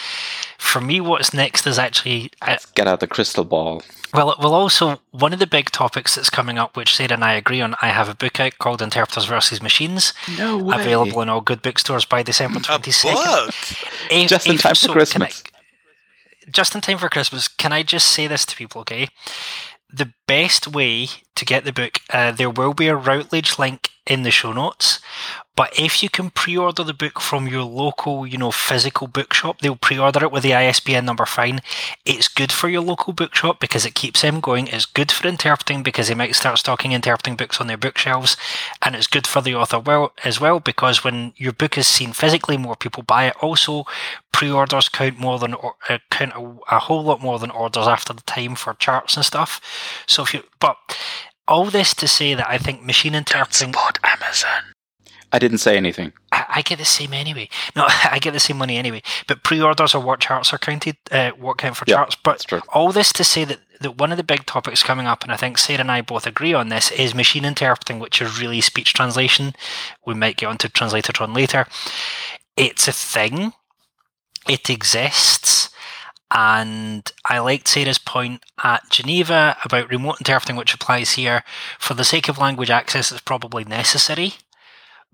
For me, what's next is actually uh, Get out the crystal ball. well, well. Also, one of the big topics that's coming up, which Sarah and I agree on. I have a book out called "Interpreters versus Machines," No available in all good bookstores by December A twenty second. Just in time for so Christmas. Just in time for Christmas. Can I just say this to people, okay? The best way to get the book, uh, there will be a Routledge link in the show notes. But if you can pre-order the book from your local, you know, physical bookshop, they'll pre-order it with the ISBN number fine. It's good for your local bookshop because it keeps them going. It's good for interpreting because they might start stocking interpreting books on their bookshelves, and it's good for the author well as well because when your book is seen physically, more people buy it. Also, pre-orders count more than uh, count a, a whole lot more than orders after the time for charts and stuff. So if you, but all this to say that I think machine interpreting. What Amazon. I didn't say anything. I, I get the same anyway. No, (laughs) I get the same money anyway. But pre-orders or what charts are counted, uh, what count for Yeah, charts. But all this to say that, that one of the big topics coming up, and I think Sarah and I both agree on this, is machine interpreting, which is really speech translation. We might get onto Translatotron later. It's a thing. It exists. And I liked Sarah's point at Geneva about remote interpreting, which applies here. For the sake of language access, it's probably necessary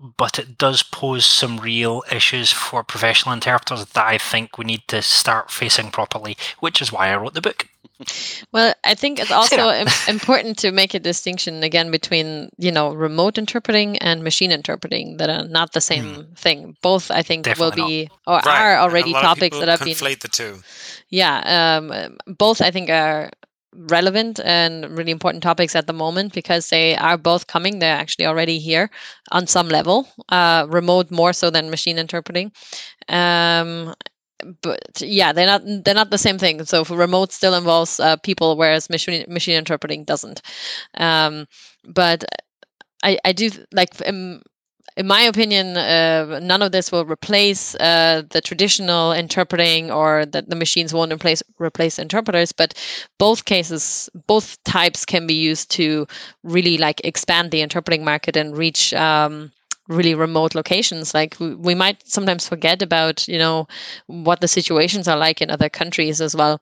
but it does pose some real issues for professional interpreters that I think we need to start facing properly, which is why I wrote the book. Well, I think it's (laughs) also important to make a distinction again between you know remote interpreting and machine interpreting that are not the same thing. Both, I think, will. Definitely be or Right. are already a lot of topics people that have been conflate the two. yeah um, both i think are relevant and really important topics at the moment because they are both coming they're actually already here on some level uh, remote more so than machine interpreting um, but yeah they're not they're not the same thing so remote still involves uh, people whereas machine machine interpreting doesn't um, but I, I do like in my opinion, uh, none of this will replace uh, the traditional interpreting, or that the machines won't replace replace interpreters. But both cases, both types can be used to really like expand the interpreting market and reach. Um, really remote locations. Like we, we might sometimes forget about you know what the situations are like in other countries as well.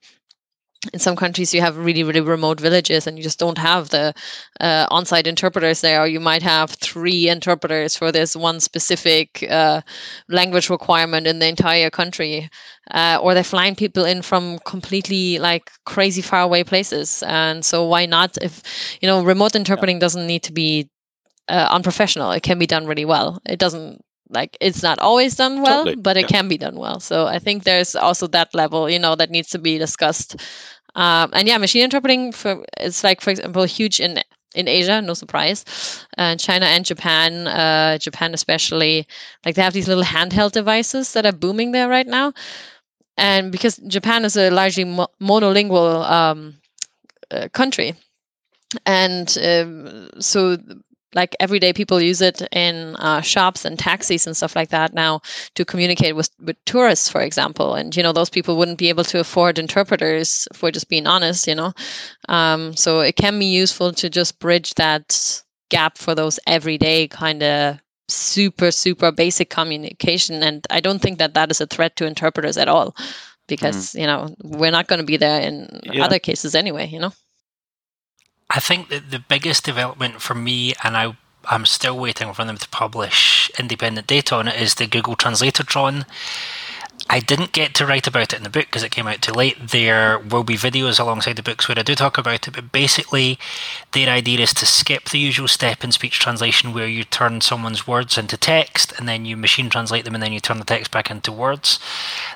In some countries you have really really remote villages and you just don't have the uh, on-site interpreters there or you might have three interpreters for this one specific uh, language requirement in the entire country. Uh, or they're flying people in from completely like crazy far away places. And so why not if you know remote interpreting doesn't need to be uh, unprofessional. It can be done really well. It doesn't like it's not always done well Totally, but it yeah. can be done well. So i think there's also that level you know that needs to be discussed. Um, and yeah machine interpreting for it's like for example huge in in asia no surprise. Uh, china and japan uh, japan especially like they have these little handheld devices that are booming there right now. And because japan is a largely mo- monolingual um, uh, country and um, so like everyday people use it in uh, shops and taxis and stuff like that now to communicate with, with tourists for example. And you know those people wouldn't be able to afford interpreters if we're just being honest you know? Um, so it can be useful to just bridge that gap for those everyday kind of super super basic communication. And i don't think that that is a threat to interpreters at all because you know we're not going to be there in Yeah. other cases anyway you know I think that the biggest development for me, and I, I'm still waiting for them to publish independent data on it, is the Google Translatotron. I didn't get to write about it in the book because it came out too late. There will be videos alongside the books where I do talk about it, but basically, their idea is to skip the usual step in speech translation where you turn someone's words into text and then you machine translate them and then you turn the text back into words.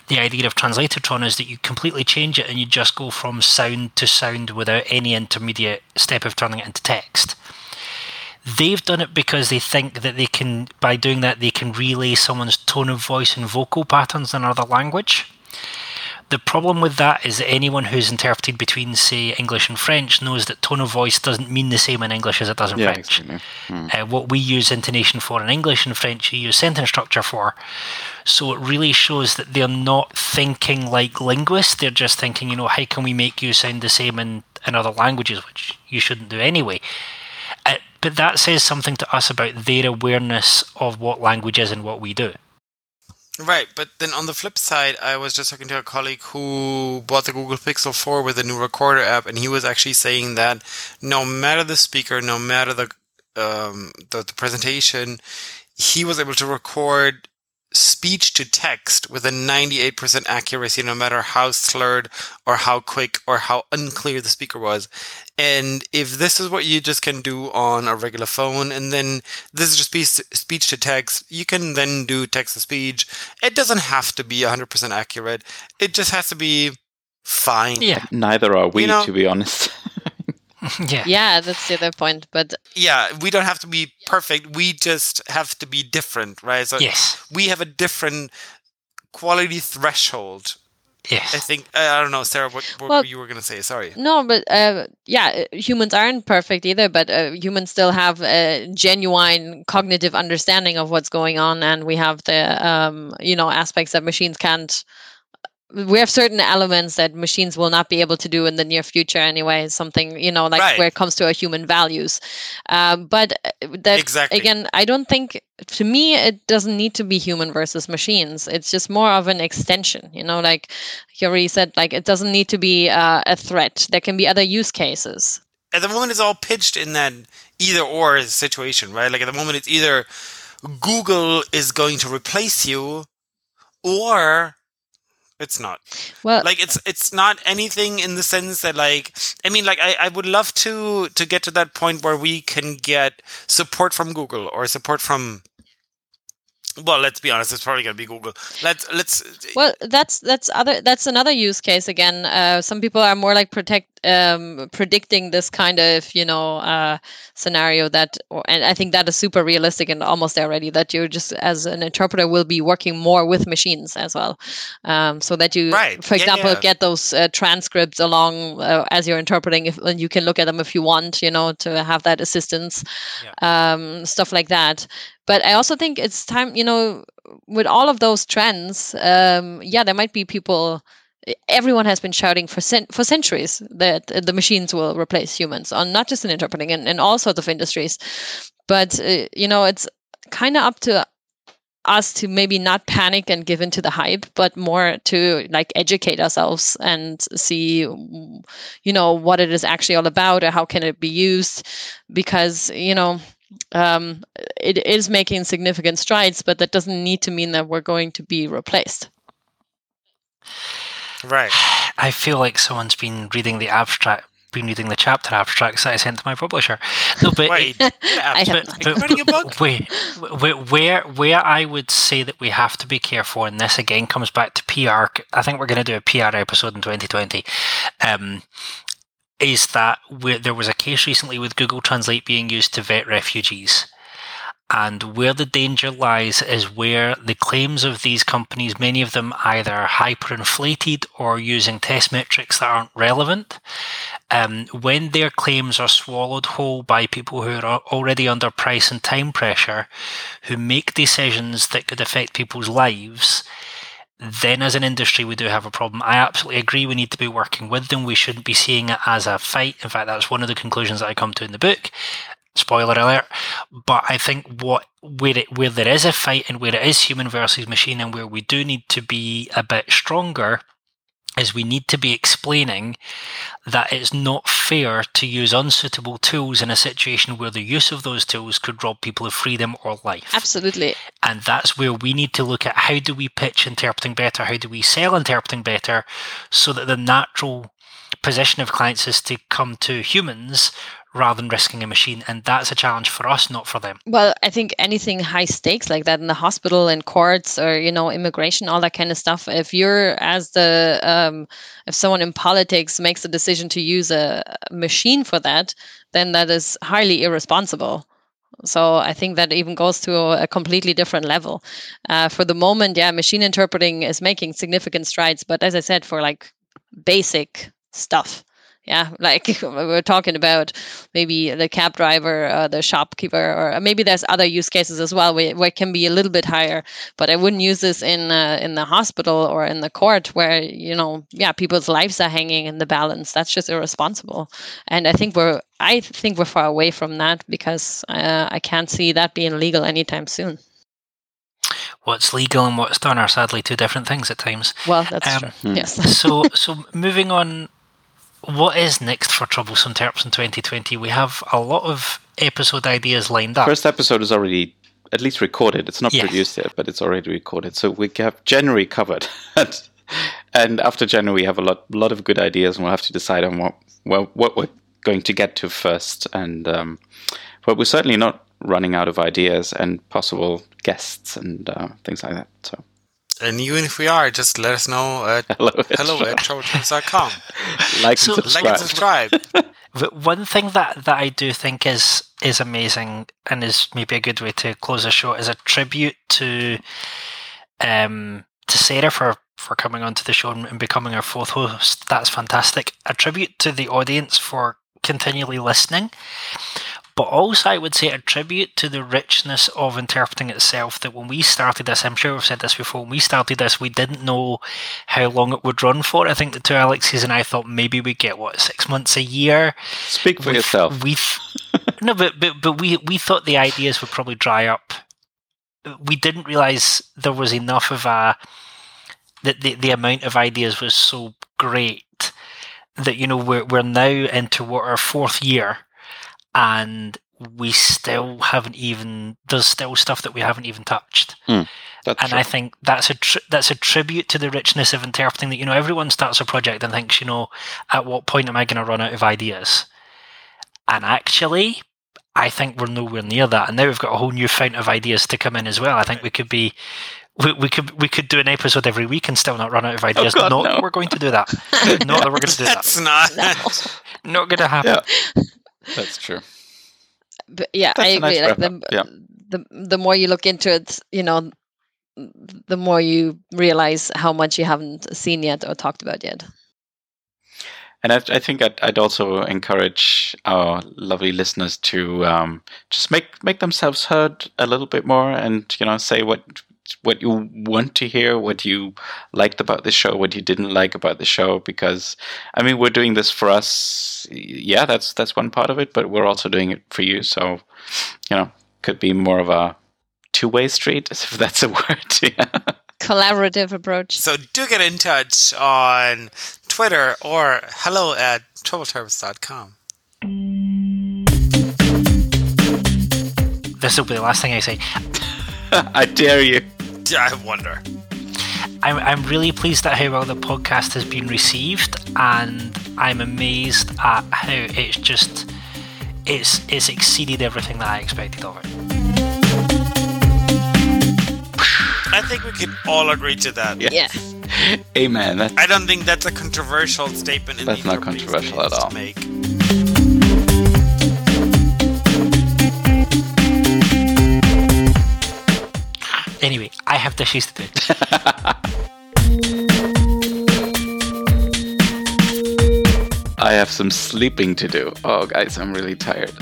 The idea of Translatotron is that you completely change it and you just go from sound to sound without any intermediate step of turning it into text. They've done it because they think that they can, by doing that, they can relay someone's tone of voice and vocal patterns in another language. The problem with that is that anyone who's interpreted between, say, English and French knows that tone of voice doesn't mean the same in English as it does in Yeah, French. exactly. Hmm. Uh, what we use intonation for in English and French, you use sentence structure for. So it really shows that they're not thinking like linguists. They're just thinking, you know, how can we make you sound the same in, in other languages, which you shouldn't do anyway. But that says something to us about their awareness of what language is and what we do. Right, but then on the flip side, I was just talking to a colleague who bought the Google Pixel 4 with a new recorder app, and he was actually saying that no matter the speaker, no matter the um, the, the presentation, he was able to record speech to text with a 98% accuracy, no matter how slurred or how quick or how unclear the speaker was. And if this is what you just can do on a regular phone, and then this is just speech, speech to text, you can then do text to speech. It doesn't have to be 100% accurate. It just has to be fine. Yeah, Neither are we, You know- to be honest. (laughs) (laughs) yeah, yeah that's the other point but Yeah, we don't have to be perfect. We just have to be different, right? So yes, we have a different quality threshold. I think I I don't know, Sarah, what, what Well- you were gonna say. Sorry. No, but uh, yeah, uh, humans aren't perfect either, but uh, humans still have a genuine cognitive understanding of what's going on, and we have the um, you know aspects that machines can't. We have certain elements that machines will not be able to do in the near future anyway. Something you know, like Right. where it comes to our human values. Um, but uh, that Exactly. again, I don't think to me it doesn't need to be human versus machines. It's just more of an extension. You know, like you already said, like it doesn't need to be uh, a threat. There can be other use cases. At the moment, it's all pitched in that either or situation, right? Like at the moment, it's either Google is going to replace you, or it's not. Well, like it's it's not anything in the sense that like i mean like I, I would love to to get to that point where we can get support from google or support from well let's be honest it's probably going to be google let's let's well, that's that's other that's another use case again. Uh, some people are more like protect um, predicting this kind of you know uh, scenario that and i think that is super realistic and almost there already that you just as an interpreter will be working more with machines as well um, so that you Right. for Yeah, example yeah. get those uh, transcripts along uh, as you're interpreting if and you can look at them if you want you know to have that assistance um, stuff like that but i also think it's time you know with all of those trends um, yeah there might be people everyone has been shouting for cen- for centuries that uh, the machines will replace humans on not just in interpreting in, in all sorts of industries. But uh, you know it's kind of up to us to maybe not panic and give into the hype but more to like educate ourselves and see you know what it is actually all about or how can it be used. Because you know um, it is making significant strides but that doesn't need to mean that we're going to be replaced Right. (sighs) I feel like someone's been reading the abstract, been reading the chapter abstracts that I sent to my publisher. No, but Wait. (laughs) I have but, not. Are you writing a book? (laughs) Wait, where, where where I would say that we have to be careful, and this again comes back to PR. I think we're going to do a PR episode in 2020. Um, is that there was a case recently with Google Translate being used to vet refugees. And where the danger lies is where the claims of these companies, many of them either hyperinflated or using test metrics that aren't relevant, um, when their claims are swallowed whole by people who are already under price and time pressure, who make decisions that could affect people's lives, then as an industry we do have a problem. I absolutely agree we need to be working with them. We shouldn't be seeing it as a fight. In fact, that's one of the conclusions that I come to in the book. Spoiler alert. But I think what where it where there is a fight and where it is human versus machine and where we do need to be a bit stronger is we need to be explaining that it's not fair to use unsuitable tools in a situation where the use of those tools could rob people of freedom or life. absolutely And that's where we need to look at how do we pitch interpreting better? How do we sell interpreting better so that the natural position of clients is to come to humans rather than risking a machine? And that's a challenge for us, not for them. Well, I think anything high stakes like that in the hospital and courts or you know immigration, all that kind of stuff. If you're as the um, if someone in politics makes a decision to use a machine for that, then that is highly irresponsible. So I think that even goes to a completely different level. Uh, for the moment, yeah, machine interpreting is making significant strides, but as I said, for like basic stuff. Yeah, like (laughs) we we're talking about maybe the cab driver, uh, the shopkeeper, or maybe there's other use cases as well where, where it can be a little bit higher. But I wouldn't use this in uh, in the hospital or in the court where you know, yeah, people's lives are hanging in the balance. That's just irresponsible. And I think we're I think we're far away from that because uh, I can't see that being legal anytime soon. What's legal and what's done are sadly two different things at times. Well, that's Um, true. hmm. Yes. so so moving on what is next for troublesome terps in 2020 we have a lot of episode ideas lined up First episode is already at least recorded. It's not Yes. produced yet, but it's already recorded. So we have January covered, (laughs) and, after January we have a lot lot of good ideas, and we'll have to decide on what well what we're going to get to first. And um, but we're certainly not running out of ideas and possible guests and uh, things like that. So And even if we are, just let us know at hello, (laughs) hello at troubleterps.com. (laughs) like So- and Like and subscribe. subscribe. (laughs) But one thing that, that I do think is is amazing and is maybe a good way to close the show is a tribute to um to Sarah for for coming onto the show and, and becoming our fourth host. That's fantastic. A tribute to the audience for continually listening. But also, I would say a tribute to the richness of interpreting itself. That when we started this, I'm sure we've said this before. When we started this, we didn't know how long it would run for. I think the two Alexes and I thought maybe we'd get what six months, a year. Speak for We've- yourself. We've no, but but but we we thought the ideas would probably dry up. We didn't realize there was enough of a that the the amount of ideas was so great that you know we're we're now into what our fourth year, and we still haven't even there's still stuff that we haven't even touched hmm, That's and true. I think that's a tri- that's a tribute to the richness of interpreting that you know everyone starts a project and thinks you know at what point am I going to run out of ideas, and actually I think we're nowhere near that, and now we've got a whole new fount of ideas to come in as well. I think we could be we, we could we could do an episode every week and still not run out of oh, ideas. God, not no. that we're going to do that. (laughs) not that we're going to do that. That's not. (laughs) Not going to happen. Yeah. That's true. but yeah, That's I a nice agree. like the, yeah. the the more you look into it, you know, the more you realize how much you haven't seen yet or talked about yet. And I, I think I'd, I'd also encourage our lovely listeners to um, just make make themselves heard a little bit more, and you know, say what what you want to hear, what you liked about the show, what you didn't like about the show. Because I mean, we're doing this for us. Yeah, that's that's one part of it, but we're also doing it for you. So you know, could be more of a two way street, (laughs) if that's a word. yeah. Collaborative approach. So do get in touch on Twitter or hello at troubleterps.com. This will be the last thing I say. (laughs) I dare you. (laughs) Yeah, I wonder. I'm, I'm really pleased at how well the podcast has been received, and I'm amazed at how it's just it's it's exceeded everything that I expected of it. I think we can all agree to that. Yeah. Yeah. (laughs) Amen. That's I don't think that's a controversial statement. in That's either not controversial at days to all. Make. Anyway, I have dishes to do. (laughs) I have some sleeping to do. Oh, guys, I'm really tired.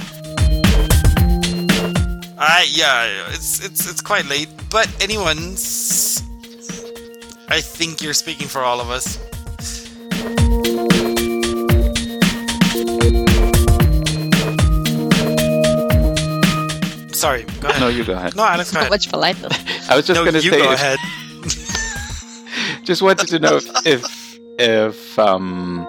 Uh, yeah, it's it's it's quite late. But anyone's, I think you're speaking for all of us. Sorry, go ahead. No, you go ahead. No, Alex, go So ahead. much politeness. I was just no, going to you say, go if- ahead. (laughs) just wanted to know if if, if um